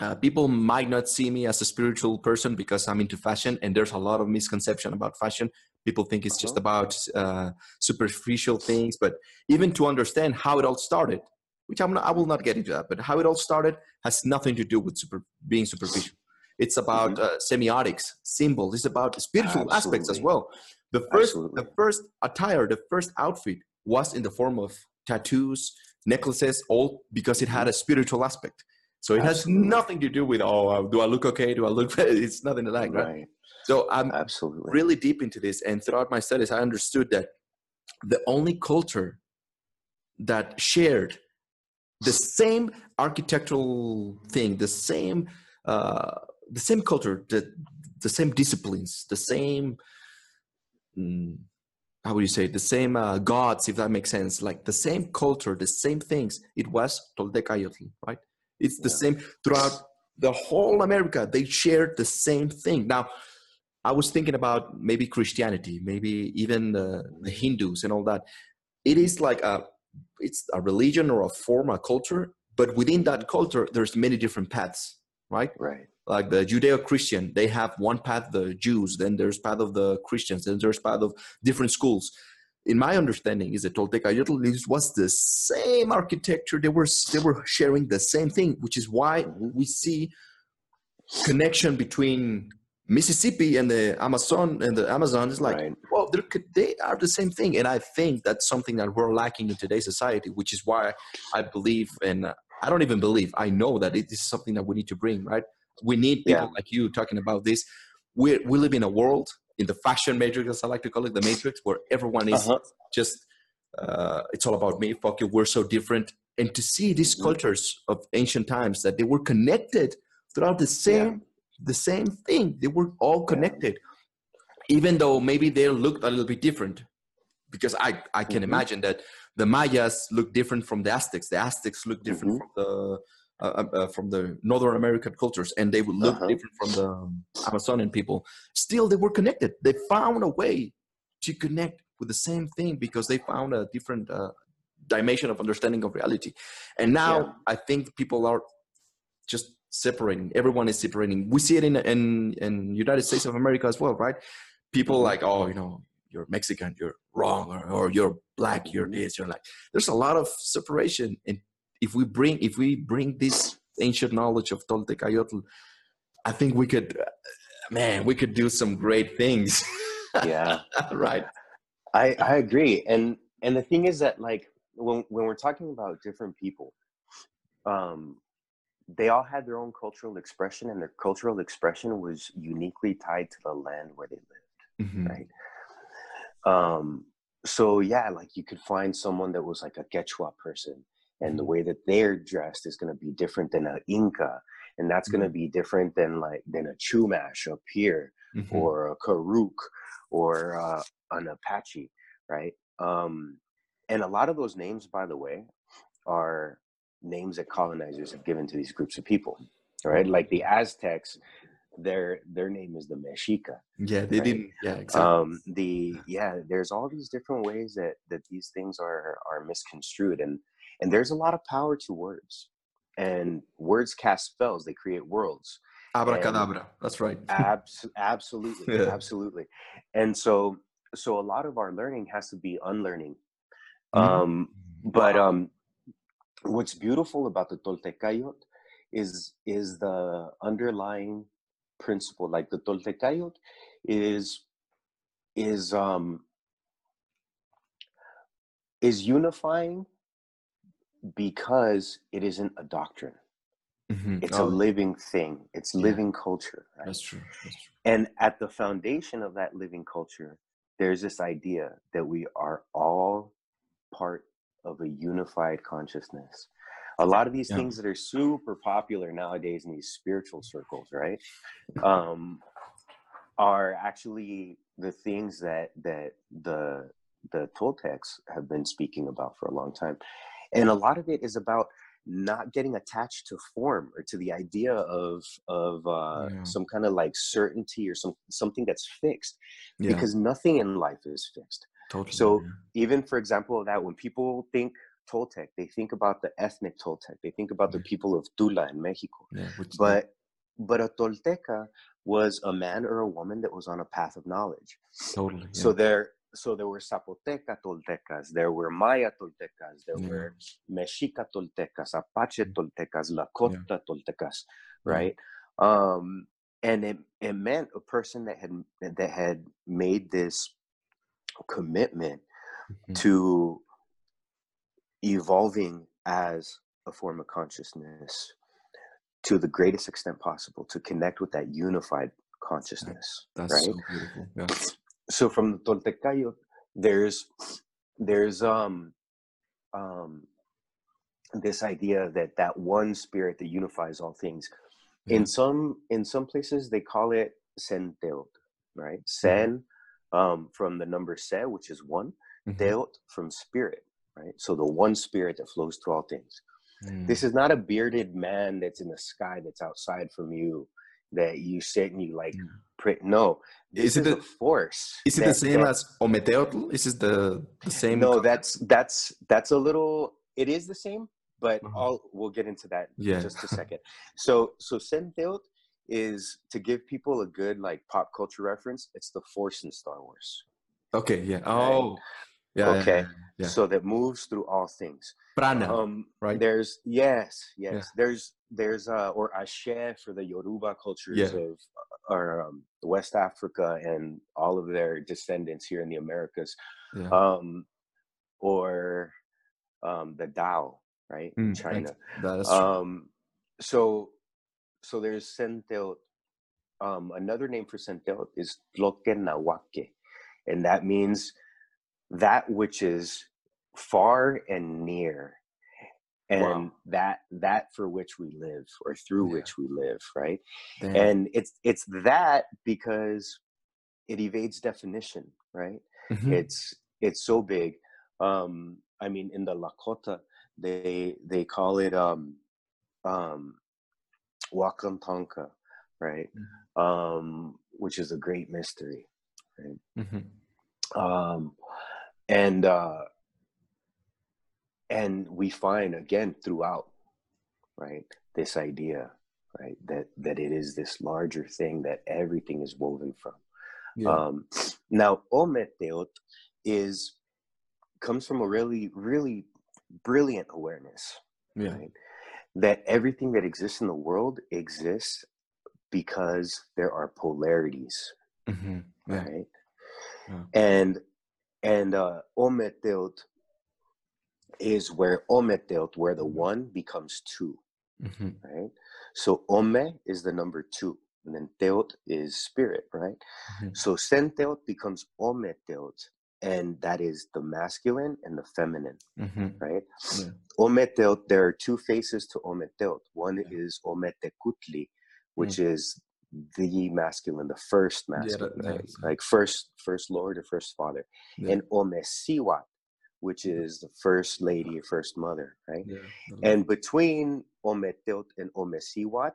uh, people might not see me as a spiritual person because I'm into fashion, and there's a lot of misconception about fashion. People think it's just uh-huh. about uh, superficial things, but even to understand how it all started, which I'm not, I will not get into that, but how it all started has nothing to do with super, being superficial. It's about mm-hmm. uh, semiotics, symbols. It's about spiritual Absolutely. aspects as well. The first, Absolutely. the first attire, the first outfit was in the form of tattoos, necklaces, all because it had mm-hmm. a spiritual aspect. So it Absolutely. has nothing to do with oh, uh, do I look okay? Do I look? It's nothing like that. Right. So I'm Absolutely. really deep into this, and throughout my studies, I understood that the only culture that shared the same architectural thing, the same uh, the same culture, the the same disciplines, the same mm, how would you say the same uh, gods, if that makes sense, like the same culture, the same things. It was Toltecayotl, right? It's the yeah. same throughout the whole America. They shared the same thing. Now, I was thinking about maybe Christianity, maybe even the, the Hindus and all that. It is like a it's a religion or a form, a culture, but within that culture, there's many different paths, right? Right. Like the Judeo-Christian, they have one path, the Jews, then there's path of the Christians, then there's path of different schools. In my understanding, is that Toltec Toltecayotl was the same architecture. They were they were sharing the same thing, which is why we see connection between Mississippi and the Amazon and the Amazon is like, right. well, they are the same thing. And I think that's something that we're lacking in today's society, which is why I believe, and I don't even believe, I know that it is something that we need to bring, right? We need people yeah. like you talking about this. We, we live in a world, in the fashion matrix, as I like to call it, the matrix, where everyone is uh-huh. just, uh, it's all about me, fuck you, we're so different. And to see these mm-hmm. cultures of ancient times that they were connected throughout the same yeah the same thing. They were all connected, even though maybe they looked a little bit different. Because I, I can mm-hmm. imagine that the Mayas look different from the Aztecs. The Aztecs look different mm-hmm. from the uh, uh, uh, from the Northern American cultures, and they would look uh-huh. different from the Amazonian people. Still, they were connected. They found a way to connect with the same thing because they found a different uh, dimension of understanding of reality. And now yeah. I think people are just separating. Everyone is separating. We see it in in in United States of America as well, right? People mm-hmm. like, oh, you know, you're Mexican, you're wrong, or, or you're black, you're this, you're like. There's a lot of separation, and if we bring if we bring this ancient knowledge of Toltecayotl, I think we could, uh, man, we could do some great things. yeah, right. I I agree, and and the thing is that like when when we're talking about different people, um, they all had their own cultural expression and their cultural expression was uniquely tied to the land where they lived mm-hmm. right um so yeah like you could find someone that was like a quechua person and the mm-hmm. way that they're dressed is going to be different than an inca and that's mm-hmm. going to be different than like than a chumash up here mm-hmm. or a karuk or uh, an apache right um and a lot of those names by the way are names that colonizers have given to these groups of people right like the aztecs their their name is the mexica yeah they right? didn't yeah exactly. um the yeah there's all these different ways that that these things are are misconstrued and and there's a lot of power to words and words cast spells they create worlds abracadabra that's right abs- absolutely yeah. absolutely and so so a lot of our learning has to be unlearning mm-hmm. um but um what's beautiful about the Toltecayot is is the underlying principle. Like the Toltecayot is is um is unifying because it isn't a doctrine. Mm-hmm. It's oh. a living thing. It's yeah. living culture. Right? That's, true. That's true. And at the foundation of that living culture, there's this idea that we are all part of a unified consciousness. A lot of these yeah. things that are super popular nowadays in these spiritual circles, right, um, are actually the things that that the the Toltecs have been speaking about for a long time, and a lot of it is about not getting attached to form or to the idea of of uh, yeah. some kind of like certainty or some something that's fixed, yeah. because nothing in life is fixed. Totally. So yeah. even for example, that when people think Toltec, they think about the ethnic Toltec. They think about yeah. the people of Tula in Mexico. Yeah, but but a Tolteca was a man or a woman that was on a path of knowledge. Totally. So there so there were Zapoteca Toltecas, there were Maya Toltecas, there yeah. were Mexica Toltecas, Apache mm. Toltecas, Lakota yeah. Toltecas, right? Um, and it, it meant a person that had that had made this commitment mm-hmm. to evolving as a form of consciousness to the greatest extent possible to connect with that unified consciousness that's right? so beautiful yeah. so from the toltecayo there's there's um um this idea that that one spirit that unifies all things yeah. in some in some places they call it senteot right sen mm-hmm um, from the number se, which is one, mm-hmm. deot from spirit, right? So the one spirit that flows through all things. Mm. This is not a bearded man that's in the sky that's outside from you that you sit and you like mm. pray. No, is it is the force? Is it that, the same that, as Ometeotl? Is it the the same? No, that's that's that's a little. It is the same, but uh-huh. I'll we'll get into that yeah. in just a second. So so Senteot is to give people a good like pop culture reference. It's the Force in Star Wars. Okay. Yeah. Oh. Right? Yeah. Okay. Yeah, yeah. So that moves through all things. Prana. Um, right. There's yes, yes. There's there's uh or ashe for the yoruba cultures of uh, or um, west africa and all of their descendants here in the americas um or um the Tao, right Mm, china that is true. um so so there's senteot um another name for senteot is Tloque Nahuaque and that means that which is far and near and Wow. that that for which we live or through Yeah. which we live right Damn. and it's it's that because it evades definition right Mhm. it's it's so big um i mean in the lakota they they call it um um Wakan Tanka right um which is a great mystery Mhm. um and uh and we find again throughout right this idea right that that it is this larger thing that everything is woven from Yeah. um now ometeot is comes from a really really brilliant awareness yeah. right that everything that exists in the world exists because there are polarities Mhm. Yeah. right Yeah. and and uh ometeot is where ometeot where the one becomes two Mhm. right so ome is the number two and then teot is spirit right Mhm. so senteot becomes ometeot and that is the masculine and the feminine Mhm. right Yeah. ometeot there are two faces to ometeot one Yeah. Is Ometecuhtli which is the masculine the first masculine that- right? like first first lord or first father Yeah. and omesiwat which is the first lady or first mother right Yeah. and between ometeot and omesiwat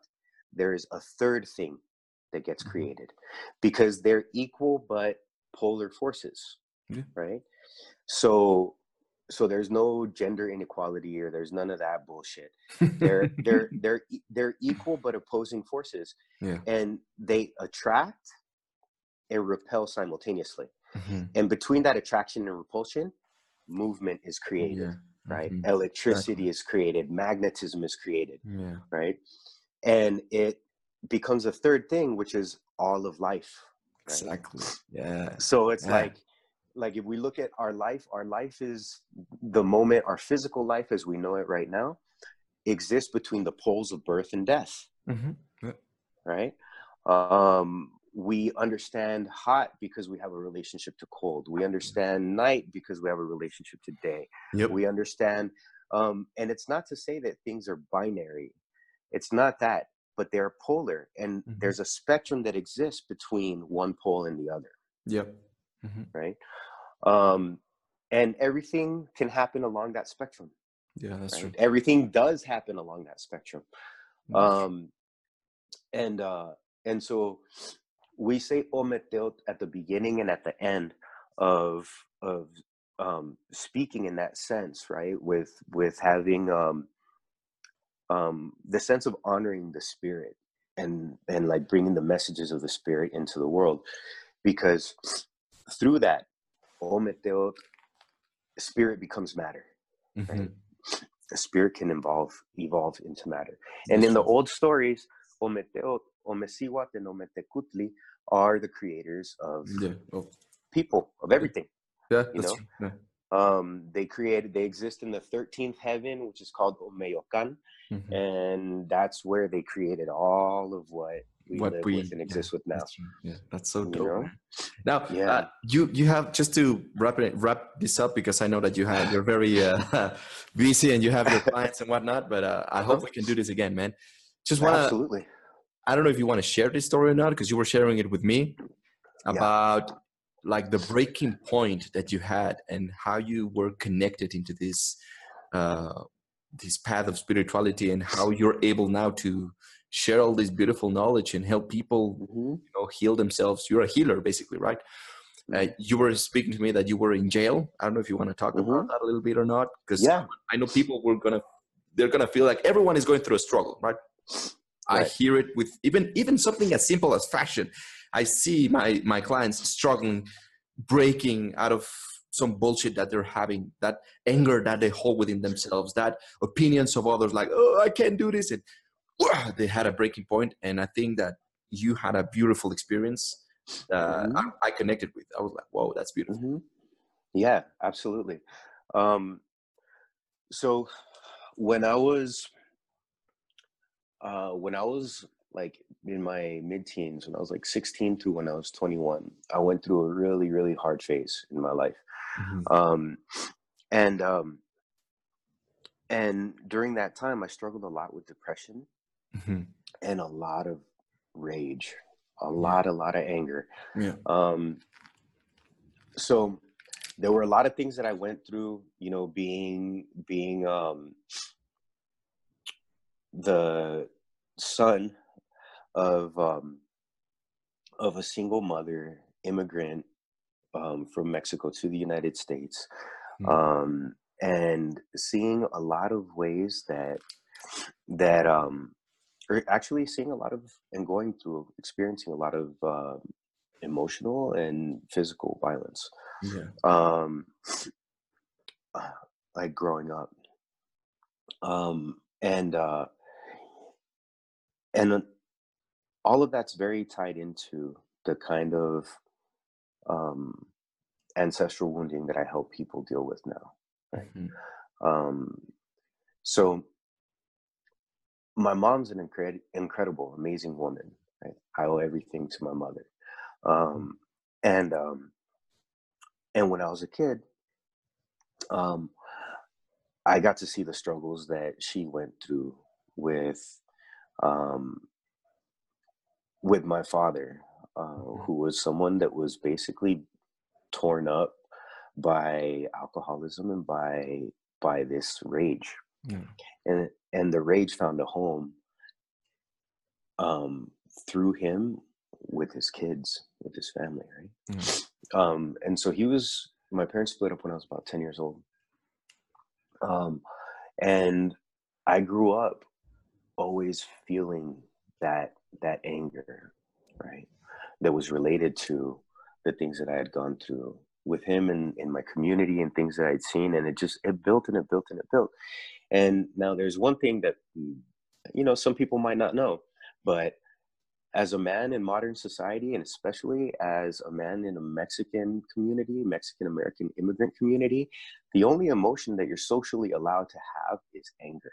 there is a third thing that gets Mhm. created because they're equal but polar forces Yeah. right so so there's no gender inequality or there's none of that bullshit they're they're they're they're equal but opposing forces yeah. and they attract and repel simultaneously Mhm. and between that attraction and repulsion movement is created Yeah. right Mhm. electricity is created magnetism is created Yeah. right and it becomes a third thing which is all of life right? Exactly. Yeah. so it's like like if we look at our life our life is the moment our physical life as we know it right now exists between the poles of birth and death Mhm. right um we understand hot because we have a relationship to cold we understand night because we have a relationship to day Yep. we understand um and it's not to say that things are binary it's not that but they're polar and Mhm. there's a spectrum that exists between one pole and the other Yep. Mhm. right um and everything can happen along that spectrum Yeah, that's right? true. everything does happen along that spectrum That's um and uh and so we say ometeot at the beginning and at the end of of um speaking in that sense right with with having um um the sense of honoring the spirit and and like bringing the messages of the spirit into the world because through that ometeot spirit becomes matter Mhm. the spirit can evolve evolve into matter and in the old stories ometeot omesiwat and are the creators of Yeah. Oh, people of everything yeah. You know? Yeah. um they created they exist in the 13th heaven which is called Omeyocan Mhm. and that's where they created all of what we What live we- with and yeah, exist with now That's. Yeah, that's so You know? Now, Yeah. uh, you you have just to wrap it wrap this up because I know that you have you're very uh, busy and you have your clients and whatnot. But uh, I hope Uh-huh. we can do this again, man. Just wanna absolutely I don't know if you want to share this story or not because you were sharing it with me Yeah. about like the breaking point that you had and how you were connected into this uh, this path of spirituality and how you're able now to share all this beautiful knowledge and help people Mhm. you know heal themselves. You're a healer basically right? Uh, you were speaking to me that you were in jail. I don't know if you want to talk about that a little bit or not because yeah. I know people were gonna they're gonna feel like everyone is going through a struggle right? I hear it with even even something as simple as fashion. I see my my clients struggling breaking out of some bullshit that they're having that anger that they hold within themselves that opinions of others like oh i can't do this and they had a breaking point, and I think that you had a beautiful experience. Uh, mm-hmm. I, I, connected with. I was like, "Whoa, that's beautiful." Mm-hmm. Yeah, absolutely. Um, so when I was uh, when I was like in my mid-teens, when I was like 16 to when I was 21, I went through a really, really hard phase in my life. Mm-hmm. Um, and um, and during that time, I struggled a lot with depression mm-hmm. and a lot of rage, a lot, a lot of anger. Yeah. Um, so there were a lot of things that I went through, you know, being being um, the son of um, of a single mother immigrant um, from Mexico to the United States, mm. um, and seeing a lot of ways that that um, or actually seeing a lot of and going through experiencing a lot of uh, emotional and physical violence. Yeah. Um, like growing up, um, and uh, and all of that's very tied into the kind of um, ancestral wounding that I help people deal with now. Right? Mm-hmm. Um, so my mom's an incred- incredible, amazing woman. Right? I owe everything to my mother. Um, and um, and when I was a kid, um, I got to see the struggles that she went through with um, with my father, uh, mm-hmm. who was someone that was basically torn up by alcoholism and by by this rage, yeah. and and the rage found a home um, through him with his kids, with his family, right? Mm. Um, and so he was. My parents split up when I was about ten years old, um, and I grew up always feeling that that anger, right? That was related to the things that I had gone through with him and in my community and things that I'd seen. And it just, it built and it built and it built. And now there's one thing that, mm, you know, some people might not know, but as a man in modern society, and especially as a man in a Mexican community, Mexican American immigrant community, the only emotion that you're socially allowed to have is anger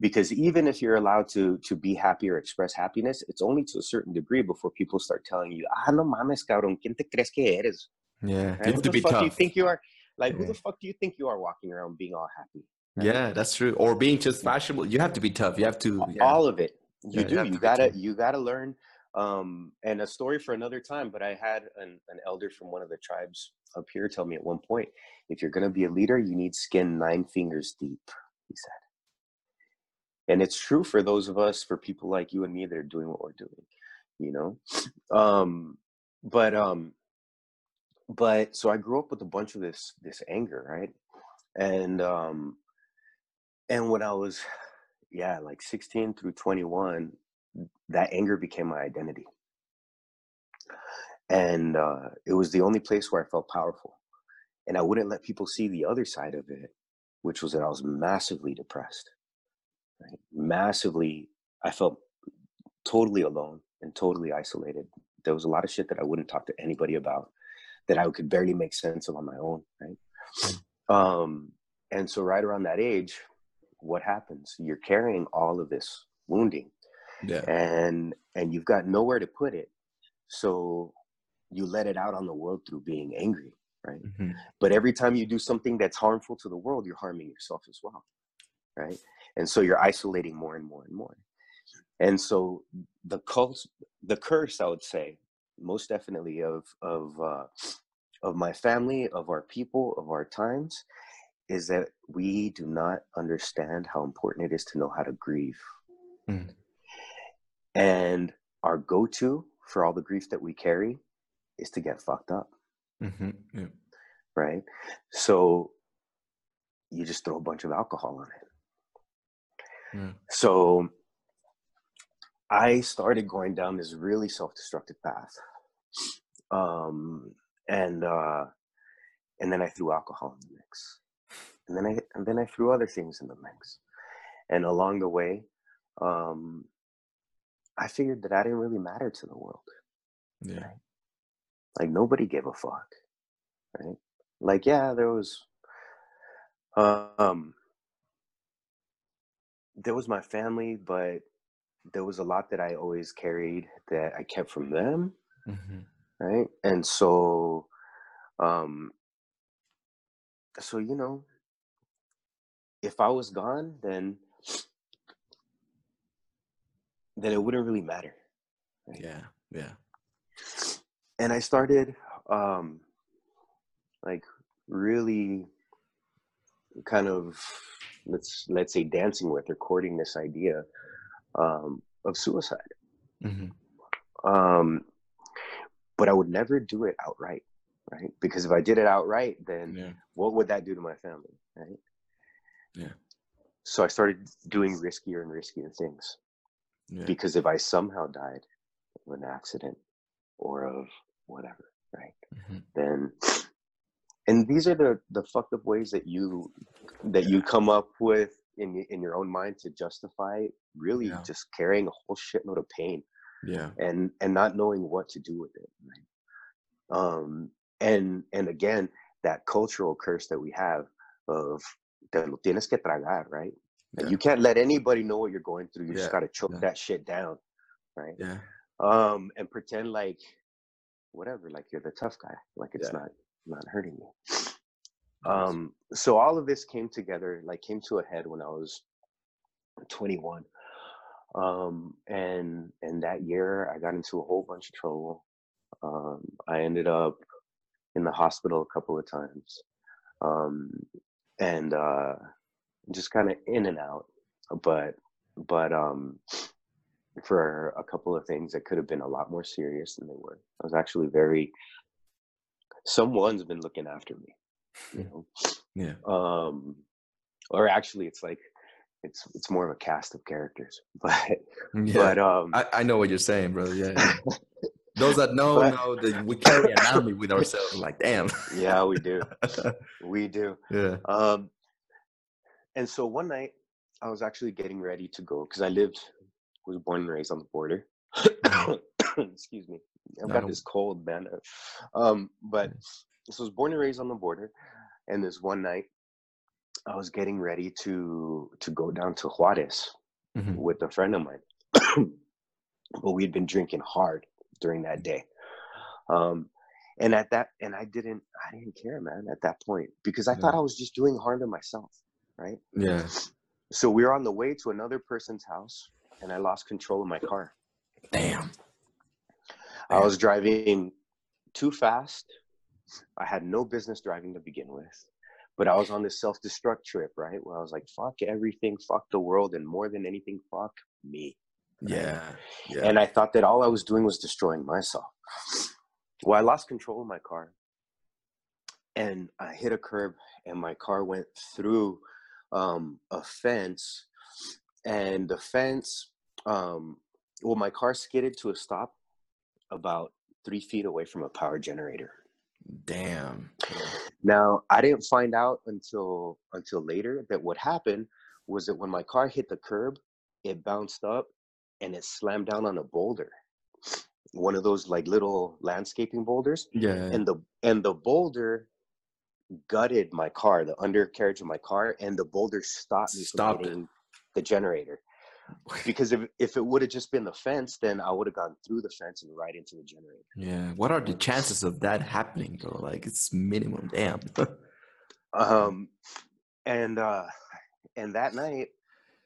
because even if you're allowed to to be happy or express happiness it's only to a certain degree before people start telling you ah no mames cabrón quién te crees que eres yeah right? who the fuck tough. do you think you are like yeah. who the fuck do you think you are walking around being all happy right? yeah that's true or being just fashionable you have to be tough you have to yeah. all of it you yeah, do you, you gotta you gotta learn um and a story for another time but i had an, an elder from one of the tribes up here tell me at one point if you're gonna be a leader you need skin nine fingers deep he said and it's true for those of us for people like you and me that are doing what we're doing you know? Um but um but so i grew up with a bunch of this this anger right? And um and when i was yeah like 16 through 21 that anger became my identity. And uh it was the only place where i felt powerful. And i wouldn't let people see the other side of it which was that i was massively depressed? Massively i felt totally alone and totally isolated there was a lot of shit that i wouldn't talk to anybody about that i could barely make sense of on my own right mm. um, and so right around that age what happens you're carrying all of this wounding yeah. and and you've got nowhere to put it so you let it out on the world through being angry right mm-hmm. but every time you do something that's harmful to the world you're harming yourself as well right and so you're isolating more and more and more and so the cult the curse i would say most definitely of of uh, of my family of our people of our times is that we do not understand how important it is to know how to grieve mm. and our go-to for all the grief that we carry is to get fucked up mm-hmm. yeah. right so you just throw a bunch of alcohol on it Mm. So I started going down this really self-destructive path. Um, and uh, and then I threw alcohol in the mix. And then I and then I threw other things in the mix. And along the way, um, I figured that I didn't really matter to the world. Yeah. Right? Like nobody gave a fuck, right? Like yeah, there was, um, there was my family, but there was a lot that I always carried that I kept from them, Mm-hmm. right? And so, um, so you know, if I was gone, then then it wouldn't really matter. Right? Yeah. Yeah. And I started um like really kind of let's let's say dancing with or courting this idea um of suicide. Mm-hmm. Um but I would never do it outright, right? Because if I did it outright, then Yeah. what would that do to my family, right? Yeah. So I started doing riskier and riskier things. Yeah. because if I somehow died of an accident or of whatever, right? Mhm. Then, and these are the the fucked up ways that you that you come up with in in your own mind to justify really Yeah. just carrying a whole shitload of pain Yeah. and and not knowing what to do with it, right? Um, and and again, that cultural curse that we have of te lo tienes que tragar, right? Yeah. You can't let anybody know what you're going through. You Yeah, just got to choke yeah. that shit down, right? Yeah. Um, and pretend like whatever, like you're the tough guy, like it's not not hurting you. Um, so all of this came together, like came to a head when I was 21. Um, and and that year I got into a whole bunch of trouble. Um, I ended up in the hospital a couple of times. Um, and uh just kind of in and out. But but um for a couple of things that could have been a lot more serious than they were. I was actually very someone's been looking after me. You know? Yeah. um or actually it's like it's it's more of a cast of characters but Yeah. but um I, I know what you're saying, brother. Yeah. yeah. Those that know But- know that we carry an army with ourselves. Like, damn. yeah we do we do yeah. um and so one night i was actually getting ready to go because i lived was born and raised on the border excuse me i've I got this cold man um but so i was born and raised on the border and this one night i was getting ready to to go down to juarez Mhm. with a friend of mine. but we'd been drinking hard during that day. Um, and at that, and I didn't, I didn't care, man, at that point because I thought I was just doing harm to myself, right? Yeah. So we were on the way to another person's house, and I lost control of my car. Damn. I was driving too fast. I had no business driving to begin with. But I was on this self destruct trip, right? Where I was like, fuck everything, fuck the world, and more than anything, fuck me. Yeah. Yeah. And I thought that all I was doing was destroying myself. Well, I lost control of my car and I hit a curb, and my car went through um, a fence. And the fence, um, well, my car skidded to a stop about three feet away from a power generator. Damn. Now, I didn't find out until until later that what happened was that when my car hit the curb, it bounced up and it slammed down on a boulder. One of those like little landscaping boulders. Yeah. And the and the boulder gutted my car, the undercarriage of my car, and the boulder stopped me Stopped from hitting the generator. Because if if it would have just been the fence, then I would have gone through the fence and right into the generator. Yeah. What are the chances of that happening, bro? Like, it's minimum. Damn. um and uh and that night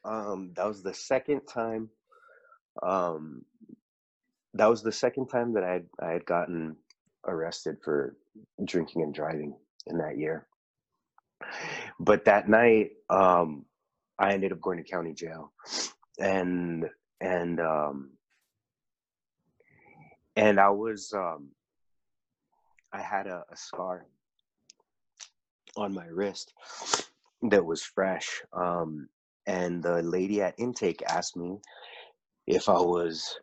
um that was the second time um that was the second time that i had i had gotten arrested for drinking and driving in that year but that night um i ended up going to county jail and and um and i was um i had a, a scar on my wrist that was fresh. Um, and the lady at intake asked me if I was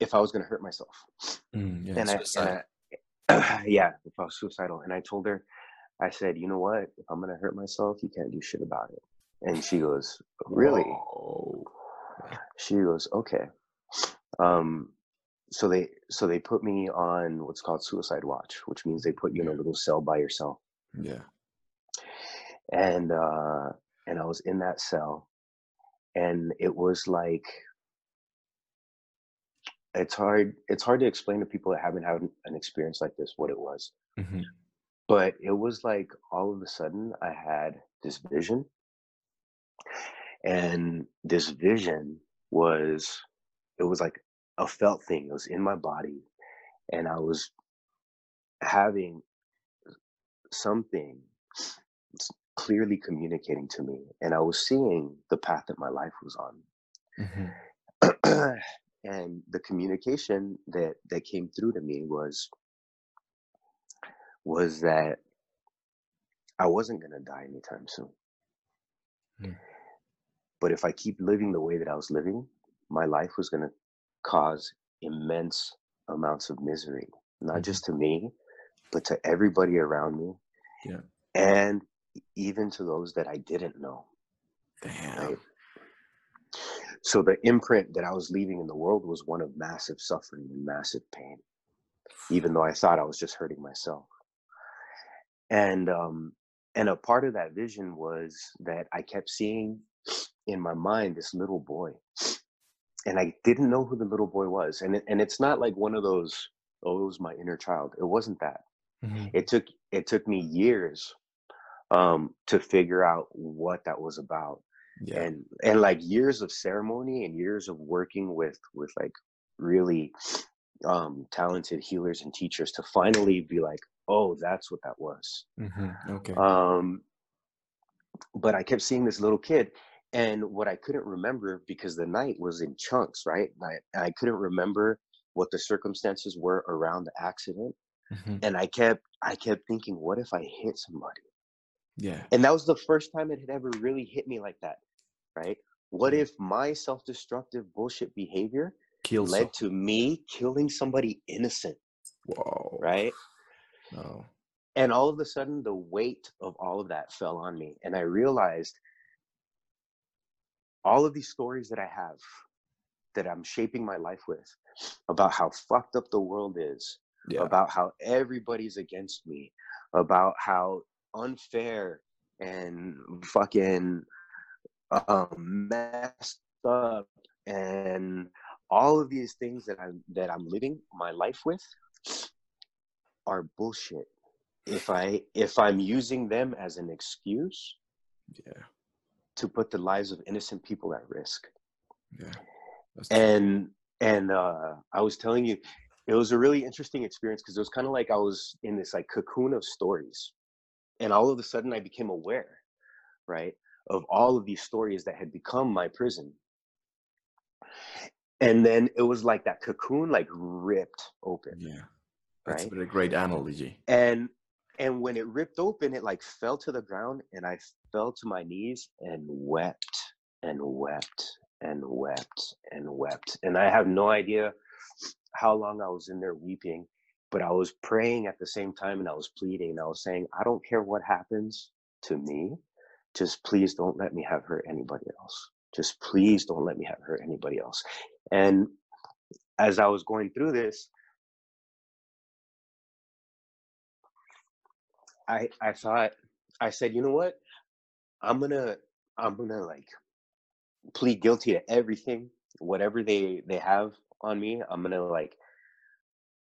if I was gonna hurt myself. Mm, yeah. and, I, and I, yeah, if I was suicidal. And I told her, I said, you know what? If I'm gonna hurt myself, you can't do shit about it. And she goes, really? She goes, okay. Um, so they so they put me on what's called suicide watch, which means they put you in a little cell by yourself. Yeah. And uh, and I was in that cell, and it was like it's hard it's hard to explain to people that haven't had an experience like this what it was. Mm-hmm. But it was like all of a sudden I had this vision and this vision was it was like a felt thing it was in my body and i was having something clearly communicating to me and i was seeing the path that my life was on mm-hmm. and the communication that that came through to me was was that i wasn't going to die anytime soon mm. But if I keep living the way that I was living, my life was going to cause immense amounts of misery, not mm-hmm. just to me, but to everybody around me. Yeah. And even to those that I didn't know. Damn. Right? So the imprint that I was leaving in the world was one of massive suffering and massive pain, even though I thought I was just hurting myself. And um, and a part of that vision was that I kept seeing in my mind this little boy and i didn't know who the little boy was and it, and it's not like one of those oh it was my inner child it wasn't that mm-hmm. it took it took me years um to figure out what that was about yeah. and and like years of ceremony and years of working with with like really um talented healers and teachers to finally be like oh that's what that was mm-hmm. okay um but i kept seeing this little kid and what I couldn't remember because the night was in chunks, right? I, I couldn't remember what the circumstances were around the accident. Mm-hmm. And I kept I kept thinking, what if I hit somebody? Yeah. And that was the first time it had ever really hit me like that. Right? What if my self-destructive bullshit behavior Kills led to me killing somebody innocent? Whoa. Right? No. And all of a sudden the weight of all of that fell on me. And I realized all of these stories that I have that I'm shaping my life with about how fucked up the world is, yeah. about how everybody's against me, about how unfair and fucking um, messed up and all of these things that I'm that I'm living my life with are bullshit. If I if I'm using them as an excuse, yeah to put the lives of innocent people at risk. Yeah. And and uh, I was telling you, it was a really interesting experience because it was kind of like I was in this like cocoon of stories, and all of a sudden I became aware, right, of all of these stories that had become my prison. And then it was like that cocoon like ripped open. Yeah. That's right? a great analogy. And and when it ripped open it like fell to the ground and i fell to my knees and wept and wept and wept and wept and i have no idea how long i was in there weeping but i was praying at the same time and i was pleading and i was saying i don't care what happens to me just please don't let me have hurt anybody else just please don't let me have hurt anybody else and as i was going through this I I thought I said, you know what? I'm gonna I'm gonna like plead guilty to everything, whatever they they have on me. I'm gonna like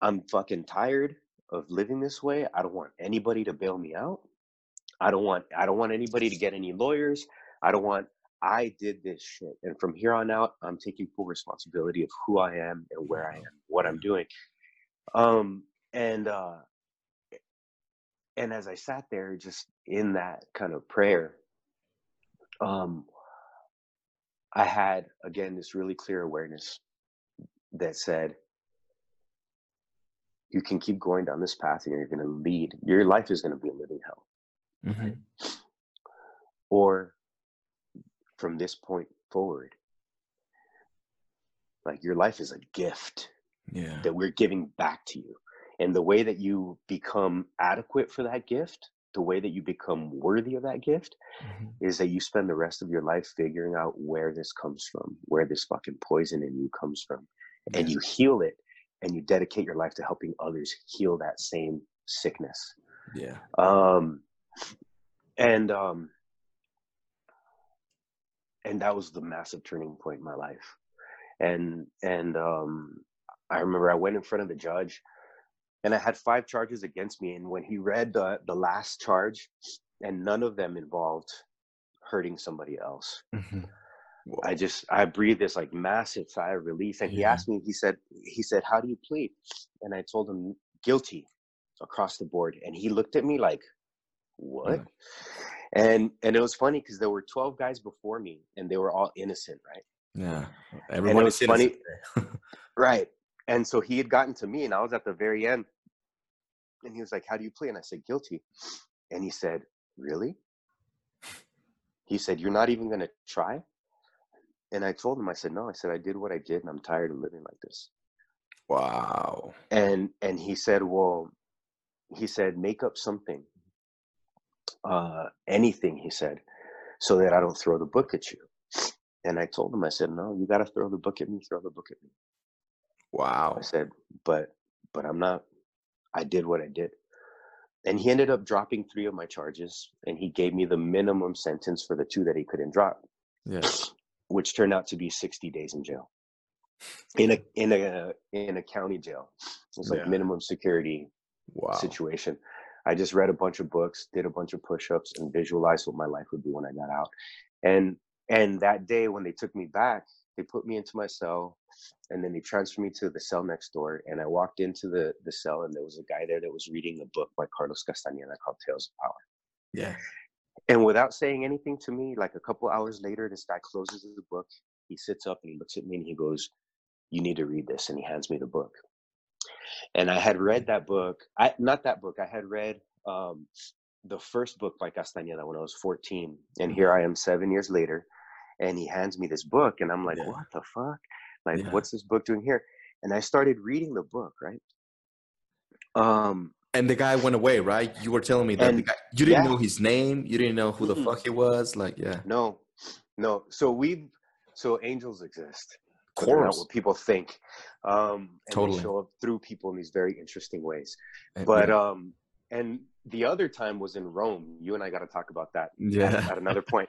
I'm fucking tired of living this way. I don't want anybody to bail me out. I don't want I don't want anybody to get any lawyers. I don't want I did this shit. And from here on out, I'm taking full responsibility of who I am and where I am, what I'm doing. Um and uh and as I sat there just in that kind of prayer, um, I had again this really clear awareness that said, you can keep going down this path and you're going to lead, your life is going to be a living hell. Mm-hmm. Or from this point forward, like your life is a gift yeah. that we're giving back to you and the way that you become adequate for that gift the way that you become worthy of that gift mm-hmm. is that you spend the rest of your life figuring out where this comes from, where this fucking poison in you comes from, yeah. and you heal it and you dedicate your life to helping others heal that same sickness. Yeah. Um and um and that was the massive turning point in my life. And and um I remember I went in front of the judge and I had five charges against me. And when he read the the last charge, and none of them involved hurting somebody else, mm-hmm. I just I breathed this like massive sigh of relief. And yeah. he asked me, he said, he said, "How do you plead?" And I told him guilty across the board. And he looked at me like, "What?" Yeah. And and it was funny because there were twelve guys before me, and they were all innocent, right? Yeah, everyone was funny, right? And so he had gotten to me, and I was at the very end, and he was like, How do you play? And I said, Guilty. And he said, Really? He said, You're not even going to try? And I told him, I said, No. I said, I did what I did, and I'm tired of living like this. Wow. And and he said, Well, he said, make up something. Uh, anything, he said, so that I don't throw the book at you. And I told him, I said, No, you gotta throw the book at me, throw the book at me. Wow. I said, but but I'm not I did what I did. And he ended up dropping three of my charges and he gave me the minimum sentence for the two that he couldn't drop. Yes. Which turned out to be 60 days in jail. In a in a in a county jail. It was like yeah. minimum security wow. situation. I just read a bunch of books, did a bunch of push-ups, and visualized what my life would be when I got out. And and that day when they took me back, they put me into my cell and then they transferred me to the cell next door and i walked into the the cell and there was a guy there that was reading a book by carlos castaneda called tales of power. Yeah. And without saying anything to me like a couple hours later this guy closes the book he sits up and he looks at me and he goes you need to read this and he hands me the book. And i had read that book i not that book i had read um, the first book by castaneda when i was 14 and here i am seven years later and he hands me this book and i'm like yeah. what the fuck like yeah. what's this book doing here and i started reading the book right um and the guy went away right you were telling me that guy, you didn't yeah. know his name you didn't know who the mm-hmm. fuck he was like yeah no no so we so angels exist of course what people think um and totally. they show up through people in these very interesting ways and, but yeah. um and the other time was in rome you and i got to talk about that yeah at, at another point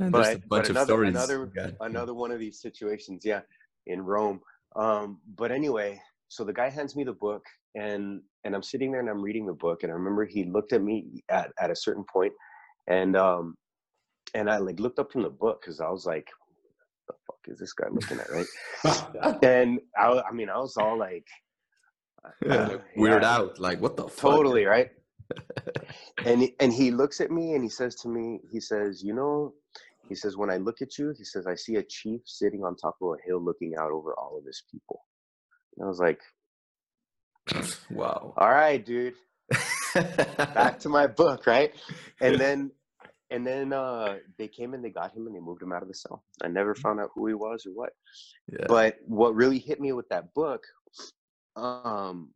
and but, but another, another, another one of these situations, yeah, in Rome. Um, but anyway, so the guy hands me the book and and I'm sitting there and I'm reading the book and I remember he looked at me at, at a certain point and um and I like looked up from the book because I was like, "What the fuck is this guy looking at, right? and I, I mean, I was all like, yeah, uh, weird yeah, out, like what the fuck? Totally, right? and and he looks at me and he says to me, he says, you know, he says, when I look at you, he says, I see a chief sitting on top of a hill looking out over all of his people. And I was like, wow. All right, dude. Back to my book, right? And then and then uh, they came and they got him and they moved him out of the cell. I never mm. found out who he was or what. Yeah. But what really hit me with that book um,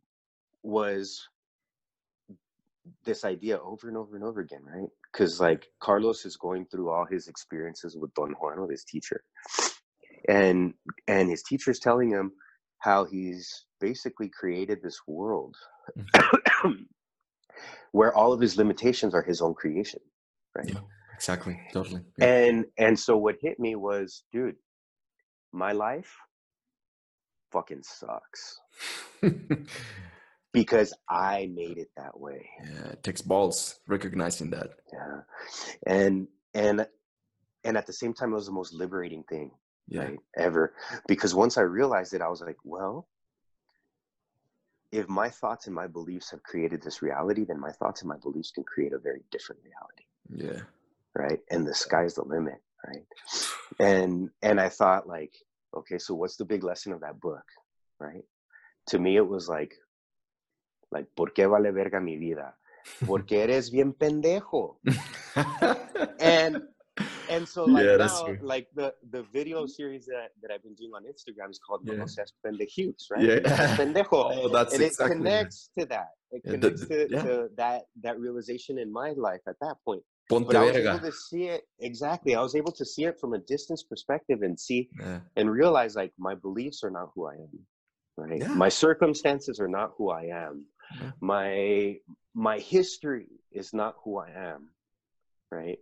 was this idea over and over and over again, right? Because like Carlos is going through all his experiences with Don Juan, with his teacher, and and his teacher's telling him how he's basically created this world mm-hmm. where all of his limitations are his own creation, right? Yeah, exactly, totally. Yeah. And and so what hit me was, dude, my life fucking sucks. because I made it that way. Yeah, it takes balls recognizing that. Yeah, and and and at the same time, it was the most liberating thing, yeah. right, ever. Because once I realized it, I was like, well, if my thoughts and my beliefs have created this reality, then my thoughts and my beliefs can create a very different reality. Yeah. Right. And the sky's the limit. Right. And and I thought like, okay, so what's the big lesson of that book? Right. To me, it was like Like, ¿por qué vale verga mi vida? Porque eres bien pendejo. and and so like yeah, now, like the the video series that, that I've been doing on Instagram is called yeah. Pendejutes, right? Yeah. Pendejo. Oh, that's and exactly. it connects to that. It connects yeah, the, to, to that that realization in my life at that point. Ponte but I was able to see it exactly. I was able to see it from a distance perspective and see yeah. and realize like my beliefs are not who I am. Right. Yeah. My circumstances are not who I am. Yeah. My my history is not who I am. Right.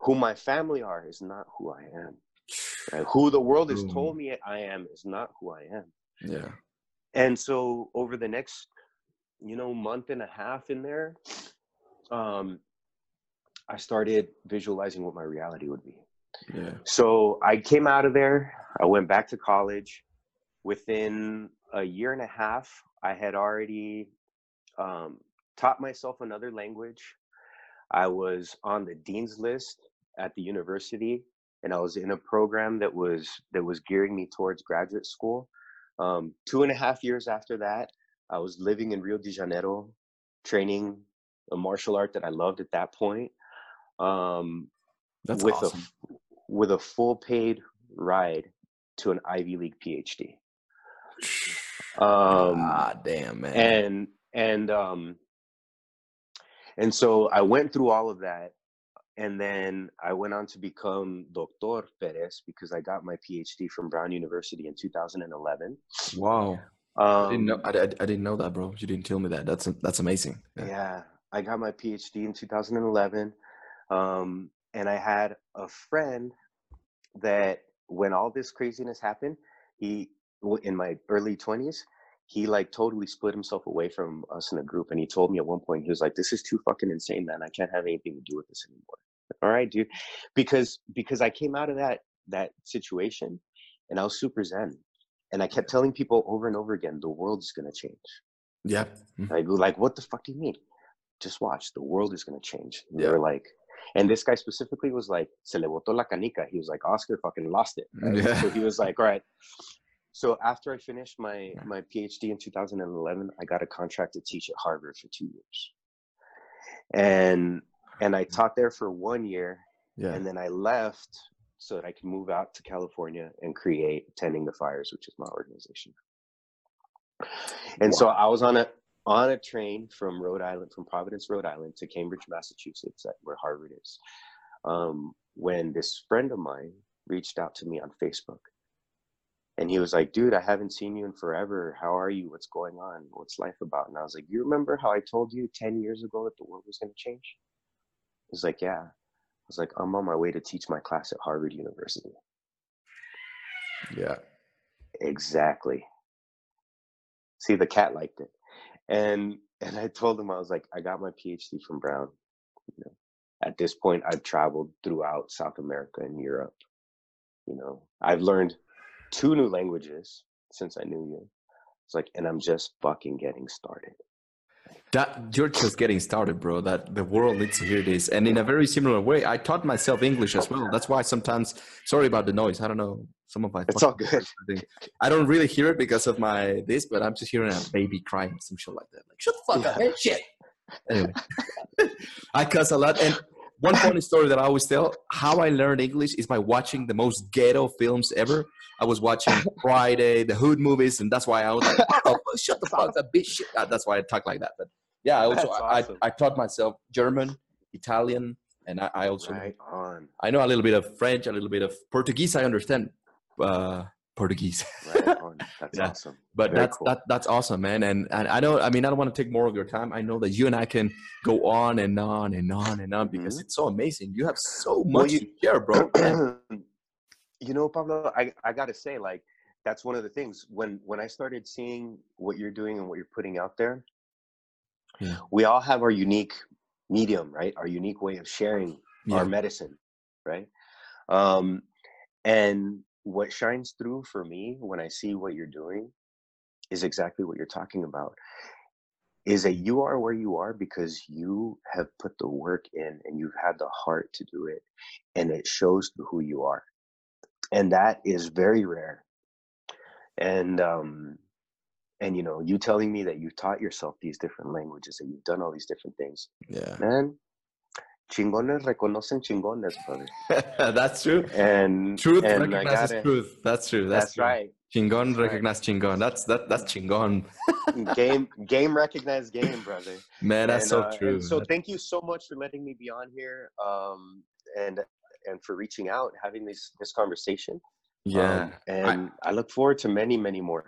Who my family are is not who I am. Right? Who the world has told me I am is not who I am. Yeah. And so over the next, you know, month and a half in there, um, I started visualizing what my reality would be. Yeah. So I came out of there. I went back to college. Within a year and a half, I had already um, taught myself another language. I was on the dean's list at the university, and I was in a program that was that was gearing me towards graduate school. Um, two and a half years after that, I was living in Rio de Janeiro, training a martial art that I loved at that point um, That's with awesome. a with a full paid ride to an Ivy League PhD. Um, ah, damn man. And and um, and so I went through all of that, and then I went on to become Doctor Perez because I got my PhD from Brown University in 2011. Wow. Um, I didn't know. I, I, I, didn't know that, bro. You didn't tell me that. That's that's amazing. Yeah. yeah, I got my PhD in 2011. Um, and I had a friend that when all this craziness happened, he in my early 20s, he like totally split himself away from us in a group and he told me at one point he was like this is too fucking insane man i can't have anything to do with this anymore all right dude because because i came out of that that situation and i was super zen and i kept telling people over and over again the world is going to change yeah mm-hmm. like like what the fuck do you mean just watch the world is going to change and yeah. they're like and this guy specifically was like, se le botó la canica. He was like, Oscar fucking lost it. Right? Yeah. So he was like, all right. So after I finished my my PhD in 2011, I got a contract to teach at Harvard for two years. And and I taught there for one year. Yeah. And then I left so that I could move out to California and create Tending the Fires, which is my organization. And wow. so I was on a on a train from Rhode Island, from Providence, Rhode Island to Cambridge, Massachusetts, where Harvard is, um, when this friend of mine reached out to me on Facebook. And he was like, dude, I haven't seen you in forever. How are you? What's going on? What's life about? And I was like, you remember how I told you 10 years ago that the world was going to change? He's like, yeah. I was like, I'm on my way to teach my class at Harvard University. Yeah. Exactly. See, the cat liked it and and I told him I was like, I got my PhD from Brown. You know, at this point, I've traveled throughout South America and Europe. You know, I've learned two new languages since I knew you. It's like, and I'm just fucking getting started. That you're just getting started, bro. That the world needs to hear this, and in a very similar way, I taught myself English as well. That's why sometimes, sorry about the noise. I don't know some of my. It's all good. I don't really hear it because of my this, but I'm just hearing a baby crying, some shit like that. Like shut the fuck up, man. Shit. Anyway, I cuss a lot, and one funny story that I always tell: how I learned English is by watching the most ghetto films ever. I was watching Friday, the Hood movies, and that's why I was like, oh, "Shut the fuck up, bitch!" That's why I talk like that. But yeah, I also awesome. I, I taught myself German, Italian, and I, I also right. I know a little bit of French, a little bit of Portuguese. I understand uh, Portuguese. right. That's yeah. awesome. But Very that's cool. that, that's awesome, man. And, and I know. I mean, I don't want to take more of your time. I know that you and I can go on and on and on and on because mm-hmm. it's so amazing. You have so much well, you, to share, bro. you know, Pablo, I I gotta say, like, that's one of the things when when I started seeing what you're doing and what you're putting out there yeah. we all have our unique medium right our unique way of sharing yeah. our medicine right um and what shines through for me when i see what you're doing is exactly what you're talking about is that you are where you are because you have put the work in and you've had the heart to do it and it shows who you are and that is very rare and um and you know you telling me that you've taught yourself these different languages and you've done all these different things yeah. man chingones reconocen chingones, brother. that's true. And truth and recognizes truth. That's true. That's, That's, true. right. Chingon That's right. chingon. That's that that's chingon. game game recognized game, brother. Man, that's And, so uh, true. so thank you so much for letting me be on here, um, and and for reaching out, having this this conversation. yeah. Um, and I, look forward to many, many more.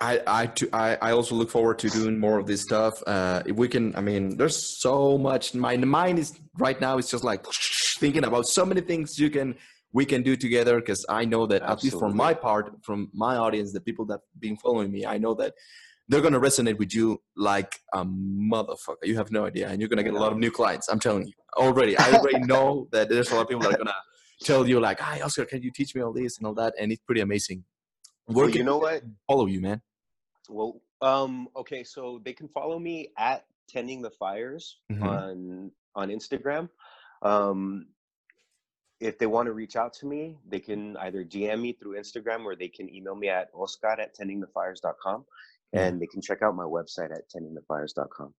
I I, too, I I also look forward to doing more of this stuff. Uh, if we can, I mean, there's so much. My mind is right now. It's just like thinking about so many things you can we can do together. Because I know that at least for my part, from my audience, the people that been following me, I know that they're gonna resonate with you like a motherfucker. You have no idea, and you're gonna get a lot of new clients. I'm telling you already. I already know that there's a lot of people that are gonna tell you like, "Hi, Oscar, can you teach me all this and all that?" And it's pretty amazing. Where Well, you know what? follow you, man? Well, um, okay, so they can follow me at tending the fires Mhm. on on Instagram. Um, if they want to reach out to me, they can either DM me through Instagram or they can email me at oscar at tendingthefires.com and they can check out my website at tendingthefires.com.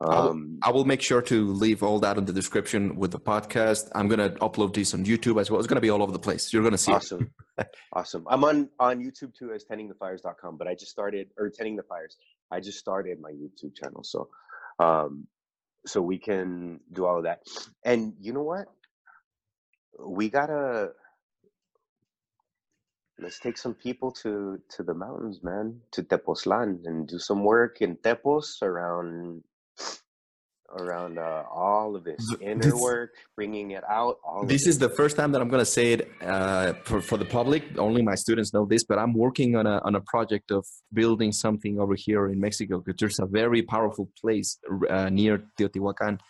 I will- Um, I will make sure to leave all that in the description with the podcast. I'm gonna upload this on YouTube as well. It's gonna be all over the place. You're gonna see it. awesome. awesome. I'm on on YouTube too as tendingthefires.com, but I just started or tending the fires. I just started my YouTube channel. So um so we can do all of that. And you know what? We gotta let's take some people to to the mountains, man, to Tepoztlan and do some work in Tepos around around uh, all of this inner this- work, bringing it out. All This is the first time that I'm gonna say it uh, for for the public. Only my students know this, but I'm working on a on a project of building something over here in Mexico because there's a very powerful place uh, near Teotihuacan,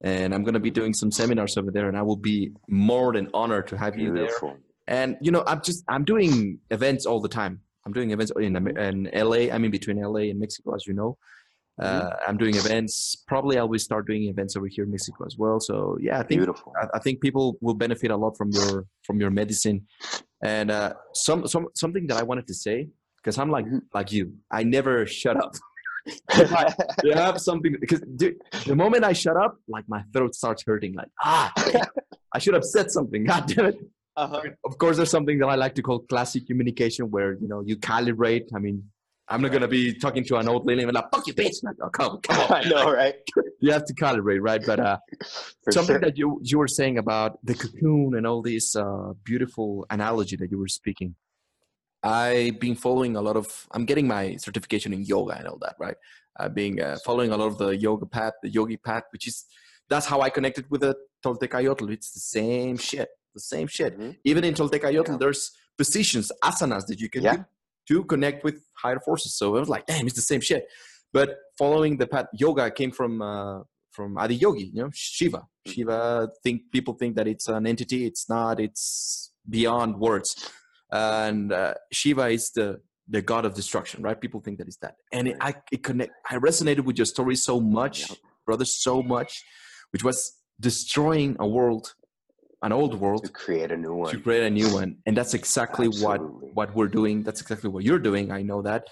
and I'm gonna be doing some seminars over there, and I will be more than honored to have you there. and you know i'm just i'm doing events all the time i'm doing events in, in la i'm in between la and mexico as you know uh, i'm doing events. Probably i'll start doing events over here in mexico as well. So yeah i think Beautiful. I, I think people will benefit a lot from your from your medicine. And uh, some some something that i wanted to say because i'm like Mhm. like you. I never shut up. You have something because dude, the moment i shut up like my throat starts hurting like ah i should have said something. God damn it. Uh-huh. of course there's something that i like to call classic communication where you know you calibrate. I mean i'm not going to be talking to an old lady and like fuck you bitch like, oh, come, come on I know, right? you have to calibrate right but uh something sure. that you you were saying about the cocoon and all this uh beautiful analogy that you were speaking i've been following a lot of i'm getting my certification in yoga and all that right i've been uh, following a lot of the yoga path the yogi path which is that's how i connected with the toltecayotl it's the same shit the same shit Mhm. even in Toltecayotl, Yeah. there's positions, asanas that you can Yeah. do to connect with higher forces. So I was like, damn, it's the same shit. But following the path, yoga came from uh, from Adi Yogi, you know, Shiva. Mm-hmm. Shiva think people think that it's an entity. It's not. It's beyond words. And uh, Shiva is the the god of destruction, right? People think that it's that. And it, I it connect. I resonated with your story so much, brother, so much, which was destroying a world, an old world to create a new one. to create a new one. And that's exactly what Absolutely. what we're doing. That's exactly what you're doing. I know that.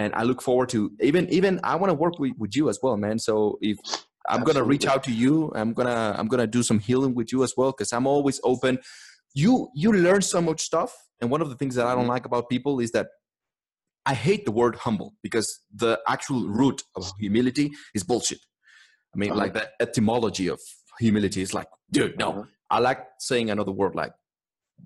And i look forward to even even i want to work with, with you as well man. So if i'm gonna reach out to you i'm gonna i'm gonna do some healing with you as well because i'm always open. You you learn so much stuff. And one of the things that i don't Mhm. like about people is that i hate the word humble because the actual root of humility is bullshit. I mean Uh-huh. like the etymology of humility is like dude no. Uh-huh. I like saying another word like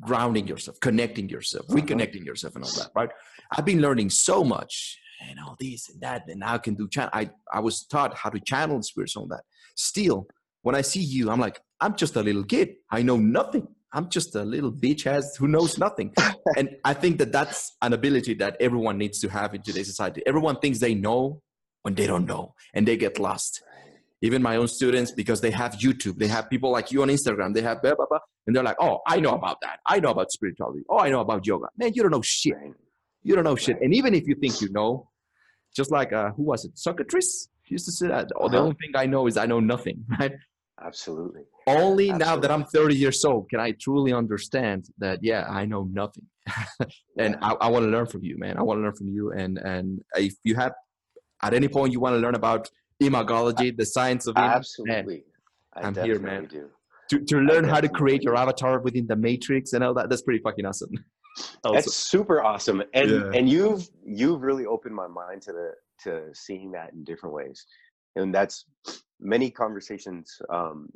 grounding yourself, connecting yourself, Uh-huh. reconnecting yourself, and all that. Right? I've been learning so much and all this and that, and now I can do. Chan- I I was taught how to channel spirits and all that. Still, when I see you, I'm like, I'm just a little kid. I know nothing. I'm just a little bitch ass who knows nothing. and I think that that's an ability that everyone needs to have in today's society. Everyone thinks they know when they don't know, and they get lost even my own students because they have youtube they have people like you on instagram they have blah, blah, blah, and they're like oh i know about that. I know about spirituality. Oh i know about yoga. Man you don't know shit. You don't know shit. And even if you think you know just like uh, who was it? Socrates she used to say that. Oh, the Uh-huh. only thing i know is i know nothing right? Absolutely. only now that i'm 30 years old can i truly understand that yeah i know nothing. And Yeah. i, I want to learn from you man. I want to learn from you. And and if you have at any point you want to learn about imagology the science of image, Absolutely. I I'm here, definitely man. do. to, to learn how to create your avatar within the matrix and all that. That's pretty fucking awesome. That's super awesome. And yeah. and you've you've really opened my mind to the to seeing that in different ways. And that's many conversations um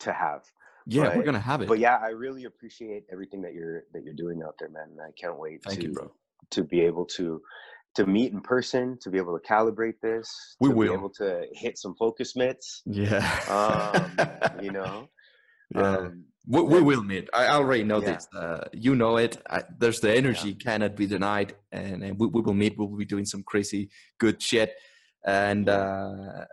to have. Yeah, but, we're gonna have it. But yeah, I really appreciate everything that you're that you're doing out there, man. And I can't wait Thank to you, bro. to be able to to meet in person, to be able to calibrate this, we to will. be able to hit some focus mitts. Yeah. um, you know. Yeah. Um, we, we, will meet. I already know yeah. this. Uh, you know it. I, there's the energy yeah. cannot be denied, and, and we, we, will meet. We'll be doing some crazy good shit, and uh,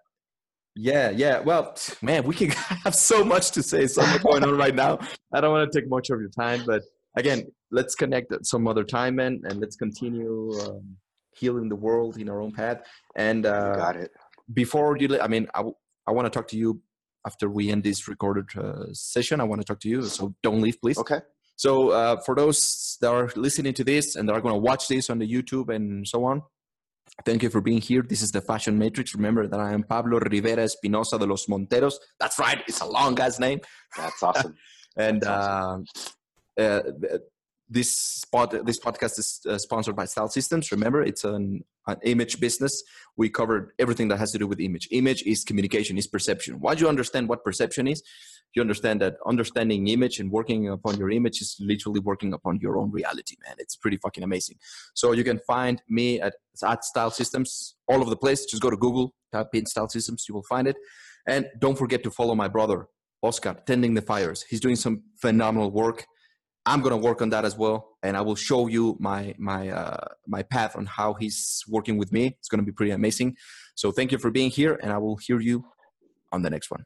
yeah, yeah. Well, man, we can have so much to say, so much going on right now. I don't want to take much of your time, but again, let's connect at some other time, man, and let's continue um, healing the world in our own path. And uh, got it. Before you, I mean, I, I want to talk to you after we end this recorded uh, session. I want to talk to you, so don't leave, please. Okay. So uh, for those that are listening to this and that are going to watch this on the YouTube and so on, thank you for being here. This is the Fashion Matrix. Remember that I am Pablo Rivera Espinosa de los Monteros. That's right. It's a long guy's name. That's awesome. and That's awesome. Uh, uh, this spot this podcast is uh, sponsored by style systems. Remember it's an, an, image business. We covered everything that has to do with image. Image is communication is perception. Once you understand what perception is you understand that understanding image and working upon your image is literally working upon your own reality man. It's pretty fucking amazing. So you can find me at, at style systems all over the place. Just go to google type in style systems you will find it. And don't forget to follow my brother oscar tending the fires. He's doing some phenomenal work I'm to work on that as well, and I will show you my my uh, my path on how he's working with me. It's to be pretty amazing. So thank you for being here, and I will hear you on the next one.